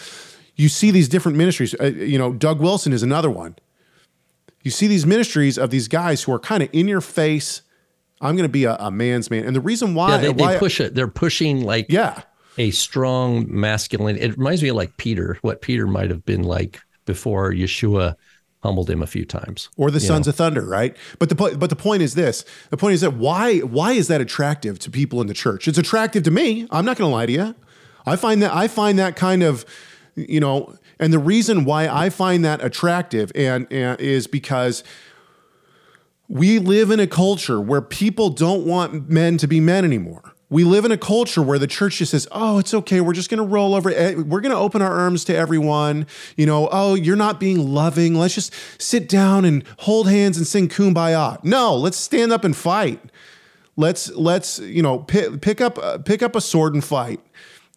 You see these different ministries. Uh, you know, Doug Wilson is another one you see these ministries of these guys who are kind of in your face. I'm going to be a, a man's man, and the reason why, Yeah, they, why they push it. They're pushing like yeah, a strong masculine. It reminds me of like Peter, what Peter might have been like before Yeshua humbled him a few times. or the Sons know? of Thunder, right? But the but the point is this: the point is that why why is that attractive to people in the church? It's attractive to me. I'm not going to lie to you. I find that I find that kind of you know, and the reason why I find that attractive and, and is because we live in a culture where people don't want men to be men anymore. We live in a culture where the church just says, "Oh, it's okay. We're just going to roll over. eh, We're going to open our arms to everyone. You know, oh, you're not being loving. Let's just sit down and hold hands and sing kumbaya." No, let's stand up and fight. Let's let's you know pick, pick up uh, pick up a sword and fight.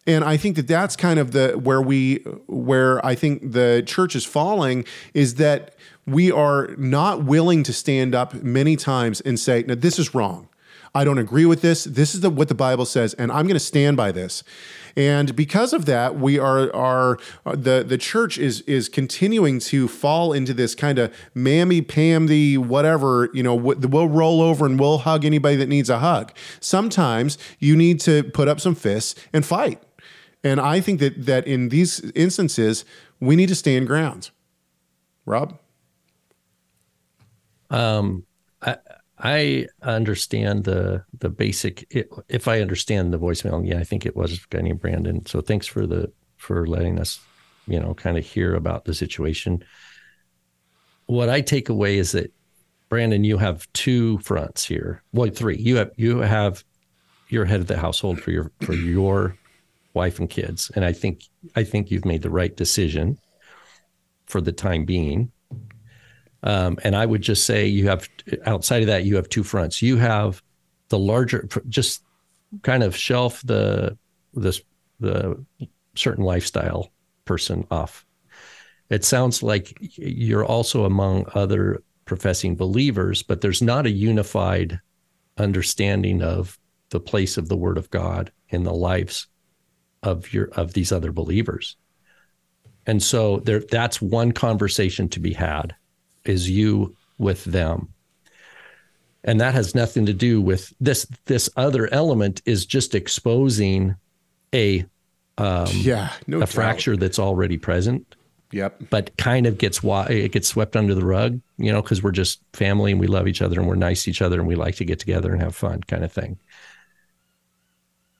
And I think that that's kind of the where we where I think the church is falling is that we are not willing to stand up many times and say, "No, this is wrong. I don't agree with this. This is the, what the Bible says, and I'm going to stand by this." And because of that, we are are the the church is is continuing to fall into this kind of mammy pammy whatever you know. We'll roll over and we'll hug anybody that needs a hug. Sometimes you need to put up some fists and fight. And I think that that in these instances, we need to stand ground. Rob, Um, I I understand the the basic. If I understand the voicemail, yeah, I think it was a guy named Brandon. So thanks for the for letting us, you know, kind of hear about the situation. What I take away is that Brandon, you have two fronts here. Well, three. You have you have you're head of the household for your for your wife and kids, and I think I think you've made the right decision for the time being. Um, and I would just say you have outside of that, you have two fronts. You have the larger, just kind of shelf the this the certain lifestyle person off. It sounds like you're also among other professing believers, but there's not a unified understanding of the place of the Word of God in the lives of your of these other believers. And so there that's one conversation to be had is you with them. And that has nothing to do with this this other element is just exposing a um, yeah, no a doubt. fracture that's already present Yep. but kind of gets why it gets swept under the rug, you know, because we're just family and we love each other and we're nice to each other and we like to get together and have fun, kind of thing.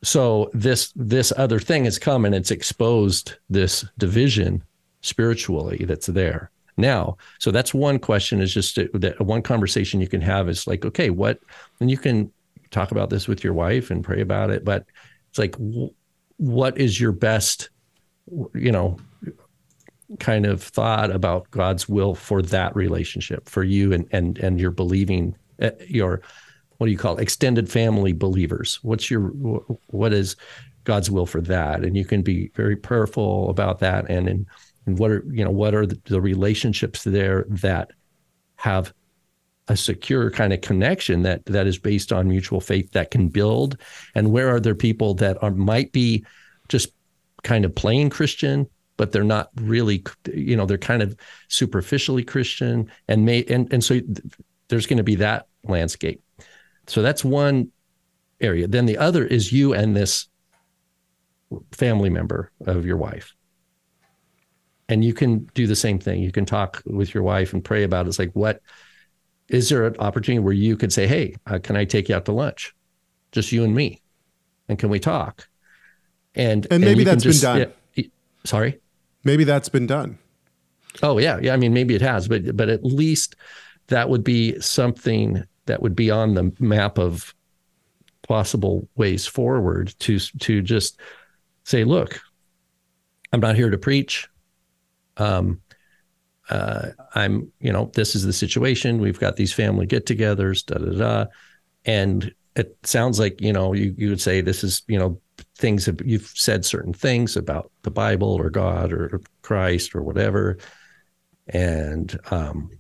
So this this other thing has come and it's exposed this division spiritually that's there now. So that's one question. Is just that one conversation you can have is like, okay, what? And you can talk about this with your wife and pray about it, but it's like, what is your best, you know, kind of thought about God's will for that relationship for you and and and your believing uh, your what do you call it? extended family believers. What's your what is God's will for that? And you can be very prayerful about that and and, and what are you know what are the, the relationships there that have a secure kind of connection that that is based on mutual faith that can build? And where are there people that are might be just kind of plain christian but they're not really you know they're kind of superficially christian and may and and so there's going to be that landscape so that's one area then the other is you and this family member of your wife and you can do the same thing you can talk with your wife and pray about it. it's like what is there an opportunity where you could say hey uh, can i take you out to lunch just you and me and can we talk and And maybe can that's been done. yeah, sorry Maybe that's been done. Oh yeah, yeah. I mean, maybe it has, but but at least that would be something that would be on the map of possible ways forward to to just say, look, I'm not here to preach. Um, uh, I'm, you know, this is the situation. We've got these family get-togethers, da da da, and it sounds like you know you you would say this is you know things that you've said certain things about the Bible or God or Christ or whatever, and um,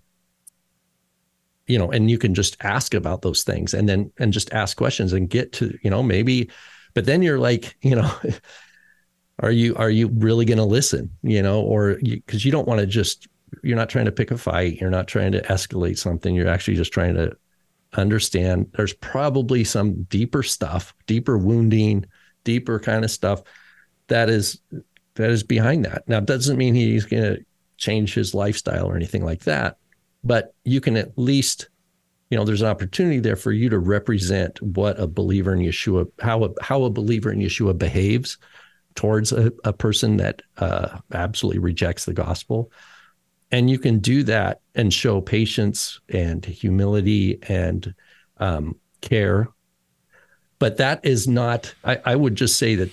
you know, and you can just ask about those things and then and just ask questions and get to you know maybe, but then you're like you know. Are you are you really going to listen? You know, or because you, don't want to just you're not trying to pick a fight. You're not trying to escalate something. You're actually just trying to understand. There's probably some deeper stuff, deeper wounding, deeper kind of stuff that is that is behind that. Now, it doesn't mean he's going to change his lifestyle or anything like that, but you can at least, you know, there's an opportunity there for you to represent what a believer in Yeshua, how a, how a believer in Yeshua behaves towards a, a person that uh, absolutely rejects the gospel. And you can do that and show patience and humility and um, care. But that is not, I, I would just say that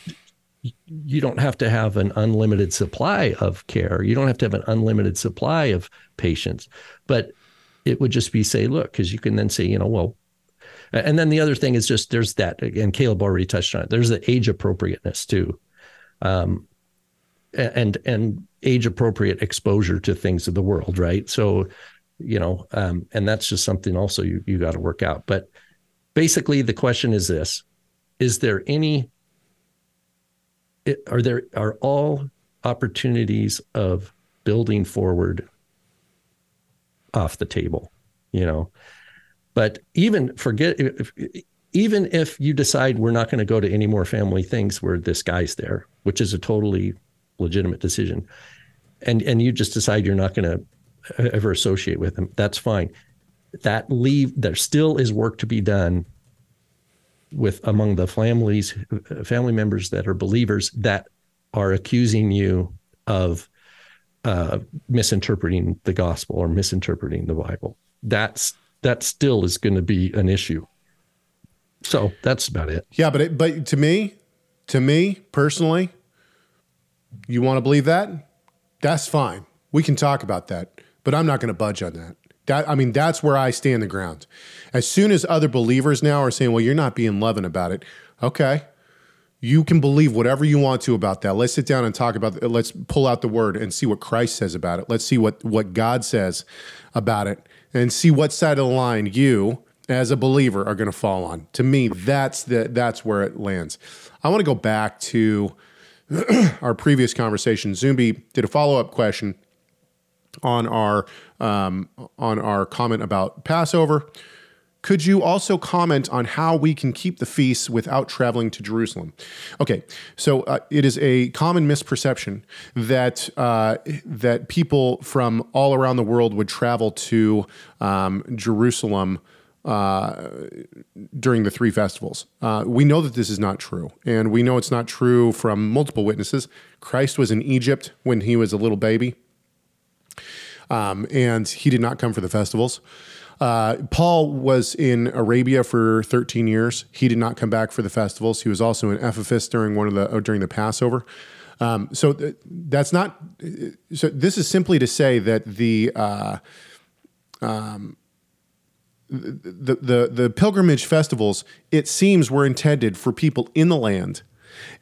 you don't have to have an unlimited supply of care. You don't have to have an unlimited supply of patience, But it would just be say, look, because you can then say, you know, well, and then the other thing is just there's that, and Caleb already touched on it. There's the age appropriateness too, um, and and age appropriate exposure to things of the world, right? So, you know, um, and that's just something also you you got to work out. But basically, the question is this: Is there any it, are there are all opportunities of building forward off the table you know? But even forget if, even if you decide we're not going to go to any more family things where this guy's there which is a totally legitimate decision and and you just decide you're not going to ever associate with him that's fine. That leave there still is work to be done with among the families family members that are believers that are accusing you of uh, misinterpreting the gospel or misinterpreting the bible that's that still is going to be an issue so that's about it Yeah, but it, but to me, to me personally, you want to believe that? That's fine. We can talk about that, but I'm not going to budge on that. That I mean, that's where I stand the ground. As soon as other believers now are saying, "Well, you're not being loving about it," okay, you can believe whatever you want to about that. Let's sit down and talk about. Let's pull out the word and see what Christ says about it. Let's see what what God says about it, and see what side of the line you as a believer are going to fall on. To me, that's the that's where it lands. I want to go back to our previous conversation. Zumbi did a follow up question on our um, on our comment about Passover. Could you also comment on how we can keep the feasts without traveling to Jerusalem? Okay, so uh, it is a common misperception that uh, that people from all around the world would travel to um, Jerusalem. Uh, during the three festivals. Uh, we know that this is not true, and we know it's not true from multiple witnesses. Christ was in Egypt when he was a little baby, um, and he did not come for the festivals. Uh, Paul was in Arabia for 13 years. He did not come back for the festivals. He was also in Ephesus during one of the uh, during the Passover. Um, so th- that's not. So this is simply to say that the. Uh, um, the, the the pilgrimage festivals it seems were intended for people in the land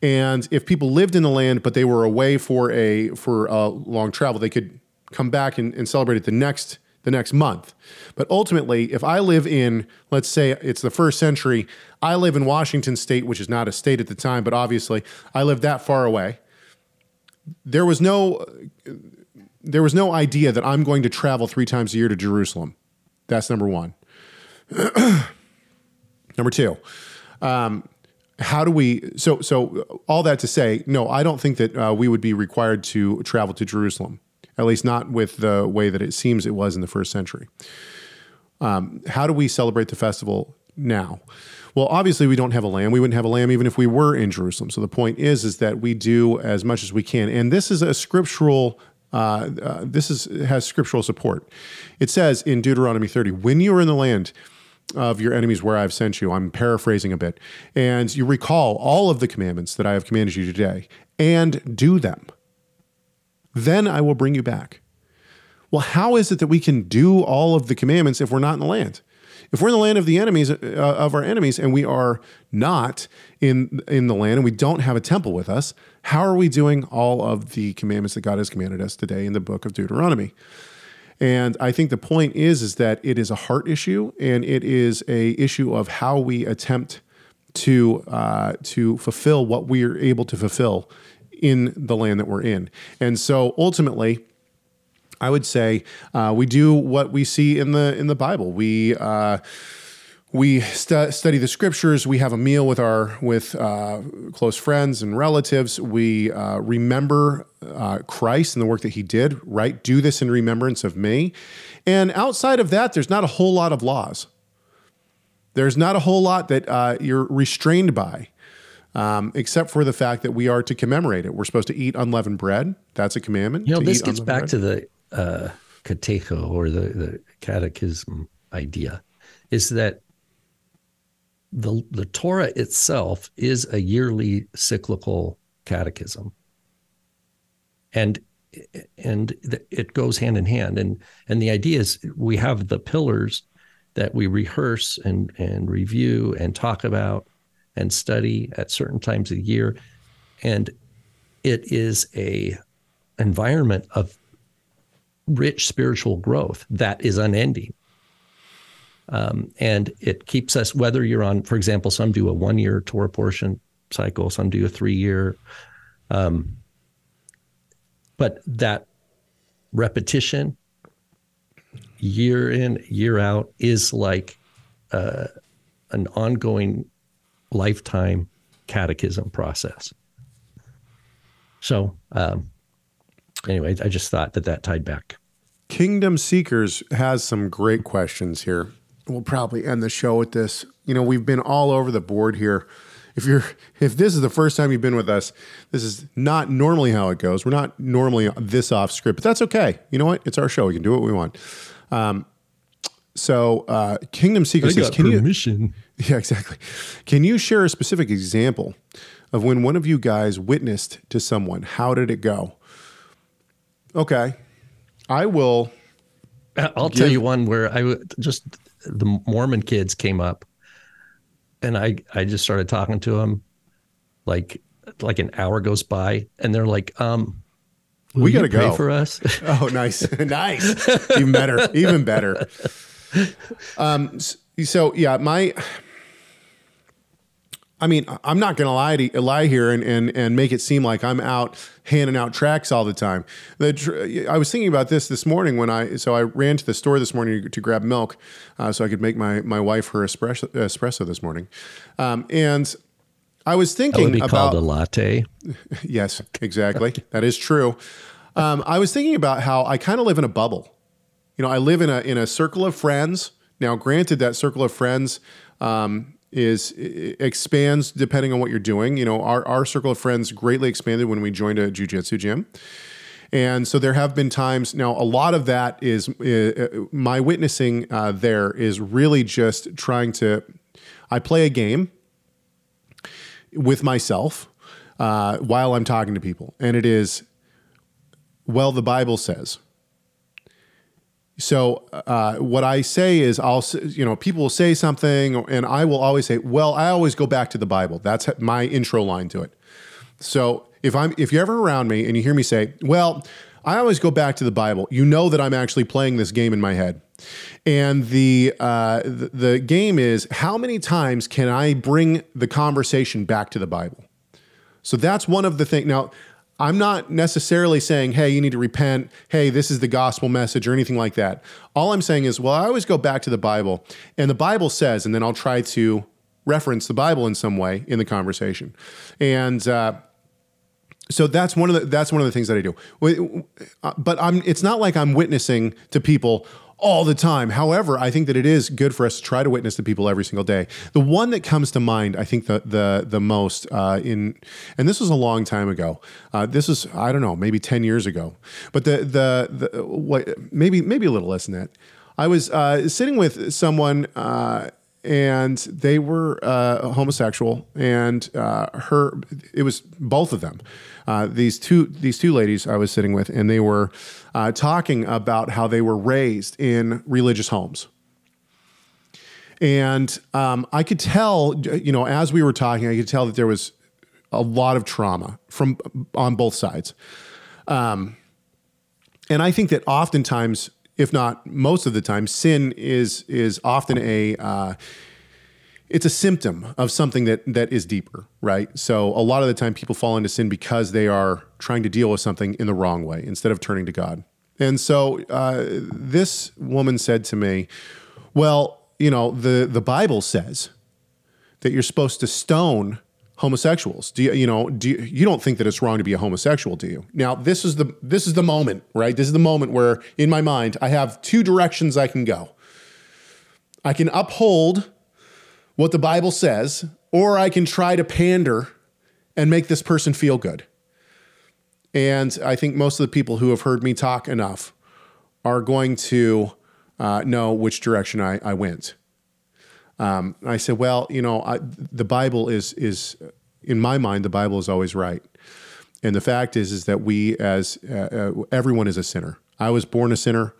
and if people lived in the land but they were away for a for a long travel they could come back and, and celebrate it the next the next month. But ultimately if i live in let's say it's the first century i live in washington state which is not a state at the time but obviously i live that far away. There was no there was no idea that i'm going to travel three times a year to jerusalem. That's number one. Number two, um, how do we? So, so all that to say, no, I don't think that uh, we would be required to travel to Jerusalem, at least not with the way that it seems it was in the first century. Um, how do we celebrate the festival now? Well, obviously, we don't have a lamb. We wouldn't have a lamb even if we were in Jerusalem. So the point is, is that we do as much as we can, and this is a scriptural uh, uh, this is has scriptural support. It says in Deuteronomy 30, when you are in the land of your enemies where I've sent you. I'm paraphrasing a bit. And you recall all of the commandments that I have commanded you today and do them. Then I will bring you back. Well, how is it that we can do all of the commandments if we're not in the land? If we're in the land of the enemies uh, of our enemies and we are not in in the land and we don't have a temple with us, how are we doing all of the commandments that God has commanded us today in the book of Deuteronomy? And I think the point is is that it is a heart issue and it is a issue of how we attempt to uh, to fulfill what we are able to fulfill in the land that we're in. And so ultimately, I would say uh, we do what we see in the in the Bible. We uh, we stu- study the scriptures. We have a meal with our with uh, close friends and relatives. We uh, remember uh, Christ and the work that He did. Right, do this in remembrance of me. And outside of that, there's not a whole lot of laws. There's not a whole lot that uh, you're restrained by. Um, except for the fact that we are to commemorate it. We're supposed to eat unleavened bread. That's a commandment. You know, this gets back unleavened to the uh, catecho or the, the catechism idea is that the, the Torah itself is a yearly cyclical catechism. And and it goes hand in hand and and the idea is we have the pillars that we rehearse and and review and talk about and study at certain times of the year. And it is a environment of rich spiritual growth that is unending. Um, and it keeps us whether you're on for example some do a one year Torah portion cycle some do a three year um, but that repetition year in year out is like uh, an ongoing lifetime catechism process so um, anyway i just thought that that tied back Kingdom Seekers has some great questions here. We'll probably end the show with this. You know, we've been all over the board here. If you're if this is the first time you've been with us, this is not normally how it goes. We're not normally this off script, but that's okay. You know what? It's our show. We can do what we want. Um, so uh, Kingdom Seekers says, can you permission Yeah, exactly. Can you share a specific example of when one of you guys witnessed to someone? How did it go? Okay. I will. I'll tell you one where I w- just the Mormon kids came up, and I I just started talking to them, like like an hour goes by, and they're like, um, we gotta pray go. for us. Oh, nice, nice, even better, even better. Um, s- so yeah, my. I mean, I'm not going to lie to lie here and, and and make it seem like I'm out handing out tracts all the time. The tr- I was thinking about this this morning when I so I ran to the store this morning to grab milk, uh, so I could make my my wife her espresso, espresso this morning, um, and I was That would thinking be about called a latte. Yes, exactly. that is true. Um, I was thinking about how I kind of live in a bubble. You know, I live in a in a circle of friends. Now, granted, that circle of friends um, is expands depending on what you're doing. You know, our our circle of friends greatly expanded when we joined a jujitsu gym. And so there have been times now. A lot of that is uh, my witnessing uh,. There is really just trying to. I play a game with myself uh, while I'm talking to people, and it is, well, the Bible says. So uh, what I say is, I'll you know people will say something, and I will always say, well, I always go back to the Bible. That's my intro line to it. So if I'm if you're ever around me and you hear me say, "Well, I always go back to the Bible," you know that I'm actually playing this game in my head. And the uh, the, the game is how many times can I bring the conversation back to the Bible? So that's one of the things. Now, I'm not necessarily saying, hey, you need to repent. Hey, this is the gospel message or anything like that. All I'm saying is, well, I always go back to the Bible, and the Bible says, and then I'll try to reference the Bible in some way in the conversation. And, uh, so that's one of the that's one of the things that I do. Uh, But I'm it's not like I'm witnessing to people all the time. However, I think that it is good for us to try to witness to people every single day. The one that comes to mind, I think the the the most uh, in, and this was a long time ago. Uh, this is I don't know, maybe ten years ago. But the the the what maybe maybe a little less than that. I was uh, sitting with someone. Uh, and they were uh, homosexual, and uh, her it was both of them. Uh, these two these two ladies I was sitting with, and they were uh, talking about how they were raised in religious homes. And um, I could tell, you know, as we were talking, I could tell that there was a lot of trauma from on both sides. Um, and I think that oftentimes, if not most of the time, sin is is often a uh, it's a symptom of something that that is deeper, right? So a lot of the time, people fall into sin because they are trying to deal with something in the wrong way instead of turning to God. And so uh, this woman said to me, "Well, you know, the the Bible says that you're supposed to stone homosexuals. Do you, you know, do you, you don't think that it's wrong to be a homosexual, do you? Now, this is the this is the moment, right? This is the moment where in my mind I have two directions I can go. I can uphold what the Bible says, or I can try to pander and make this person feel good. And I think most of the people who have heard me talk enough are going to uh, know which direction I, I went. Um, I said, well, you know, I, the Bible is is in my mind, the Bible is always right. And the fact is, is that we, as uh, uh, everyone, is a sinner. I was born a sinner.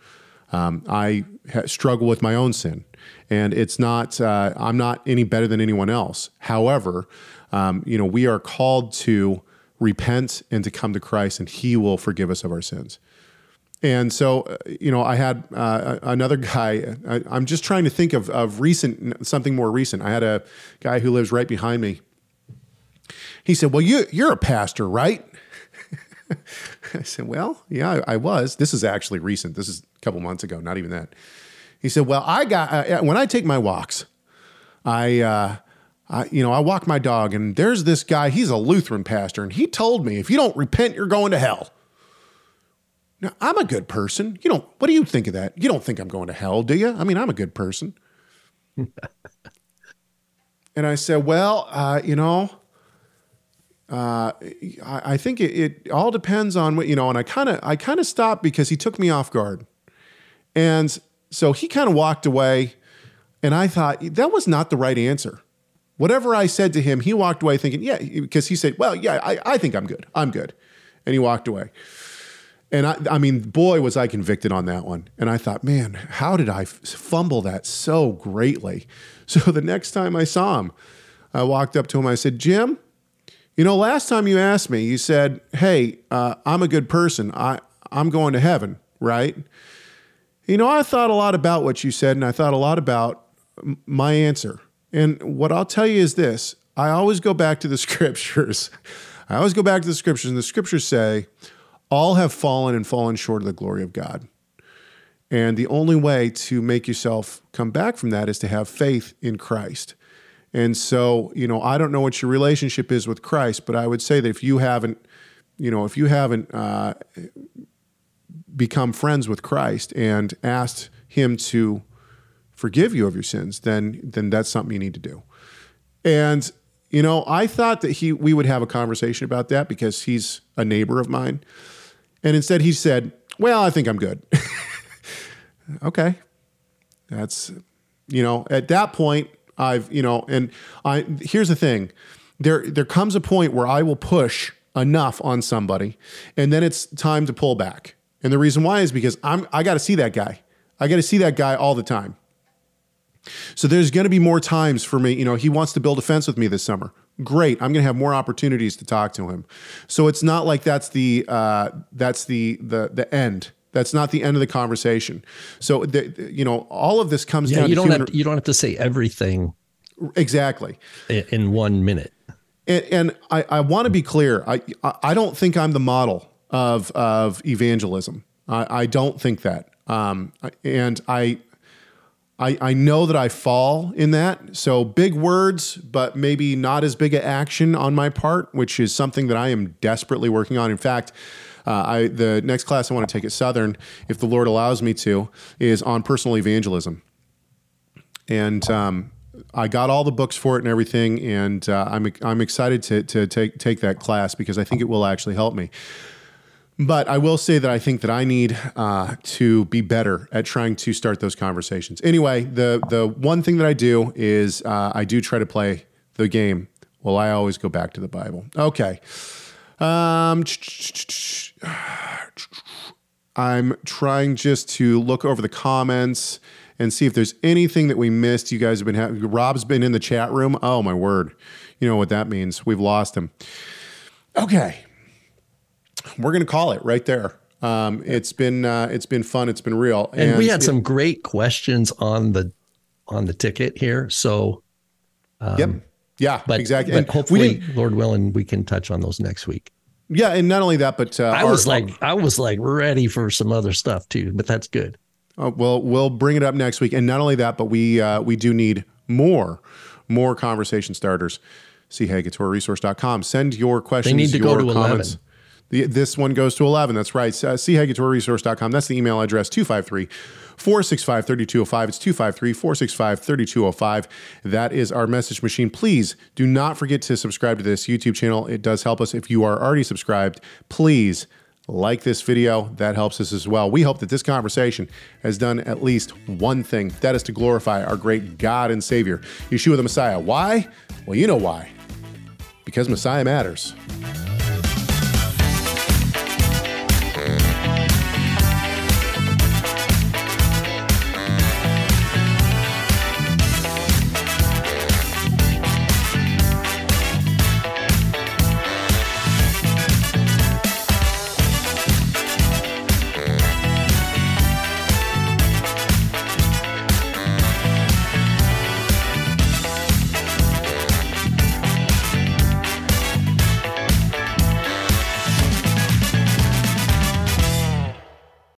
Um, I ha- struggle with my own sin, and it's not. Uh, I'm not any better than anyone else. However, um, you know, we are called to repent and to come to Christ, and He will forgive us of our sins. And so, uh, you know, I had uh, another guy. I, I'm just trying to think of, of recent, something more recent. I had a guy who lives right behind me. He said, "Well, you you're a pastor, right?" I said, "Well, yeah, I, I was. This is actually recent. This is a couple months ago, not even that." He said, "Well, I got uh, when I take my walks, I." Uh, I, you know, I walk my dog, and there's this guy. He's a Lutheran pastor, and he told me if you don't repent, you're going to hell. Now, I'm a good person. You don't. What do you think of that? You don't think I'm going to hell, do you? I mean, I'm a good person. and I said, well, uh, you know, uh, I, I think it, it all depends on what you know. And I kind of, I kind of stopped because he took me off guard, and so he kind of walked away, and I thought that was not the right answer. Whatever I said to him, he walked away thinking, yeah, because he said, well, yeah, I, I think I'm good. I'm good. And he walked away. And I, I mean, boy, was I convicted on that one. And I thought, man, how did I f- fumble that so greatly? So the next time I saw him, I walked up to him. I said, Jim, You know, last time you asked me, you said, "Hey, uh, I'm a good person. I I'm going to heaven, right?" You know, I thought a lot about what you said, and I thought a lot about my answer. And what I'll tell you is this: I always go back to the scriptures. I always go back to the scriptures, and the scriptures say, "All have fallen and fallen short of the glory of God." And the only way to make yourself come back from that is to have faith in Christ. And so, you know, I don't know what your relationship is with Christ, but I would say that if you haven't, you know, if you haven't uh, become friends with Christ and asked Him to forgive you of your sins, then then that's something you need to do. And you know, I thought that he we would have a conversation about that because he's a neighbor of mine, and instead he said, "Well, I think I'm good." okay, that's you know, at that point, I've you know, and I here's the thing, there there comes a point where I will push enough on somebody, and then it's time to pull back. And the reason why is because I'm I got to see that guy. I got to see that guy all the time. So there's going to be more times for me. You know, he wants to build a fence with me this summer. Great, I'm going to have more opportunities to talk to him. So it's not like that's the uh, that's the the the end. That's not the end of the conversation. So the, the- you know, all of this comes Yeah, down you to don't have you don't have to say everything exactly. i- in one minute. And, and I, I want to be clear. I I don't think I'm the model of of evangelism. I, I don't think that. Um, and I, I I know that I fall in that. So big words, but maybe not as big a action on my part, which is something that I am desperately working on. In fact. Uh, I, the next class I want to take at Southern, if the Lord allows me to, is on personal evangelism and um, I got all the books for it and everything, and uh, I'm I'm excited to to take take that class because I think it will actually help me. But I will say that I think that I need uh, to be better at trying to start those conversations. Anyway, the the one thing that I do is uh, I do try to play the game. Well, I always go back to the Bible. Okay. Um, I'm trying just to look over the comments and see if there's anything that we missed. You guys have been having. Rob's been in the chat room. Oh my word, you know what that means. We've lost him. Okay, we're gonna call it right there. Um, it's been uh, it's been fun. It's been real, And, we had it- some great questions on the on the ticket here. So Yep. Yeah. um, but exactly. But And we hopefully, Lord willing, we can touch on those next week. yeah, and not only that, but uh, I our- was like, I was like ready for some other stuff too, but that's good. Uh, well, we'll bring it up next week, and not only that, but we uh, we do need more more conversation starters. See HageTourResource.com. Send your questions. They need to go to 11. The, this one goes to 11. That's right. Uh, That's the email address 253 465 3205. It's 253 465 3205. That is our message machine. Please do not forget to subscribe to this YouTube channel. It does help us. If you are already subscribed, please like this video. That helps us as well. We hope that this conversation has done at least one thing that is to glorify our great God and Savior, Yeshua the Messiah. Why? Well, you know why. Because Messiah matters.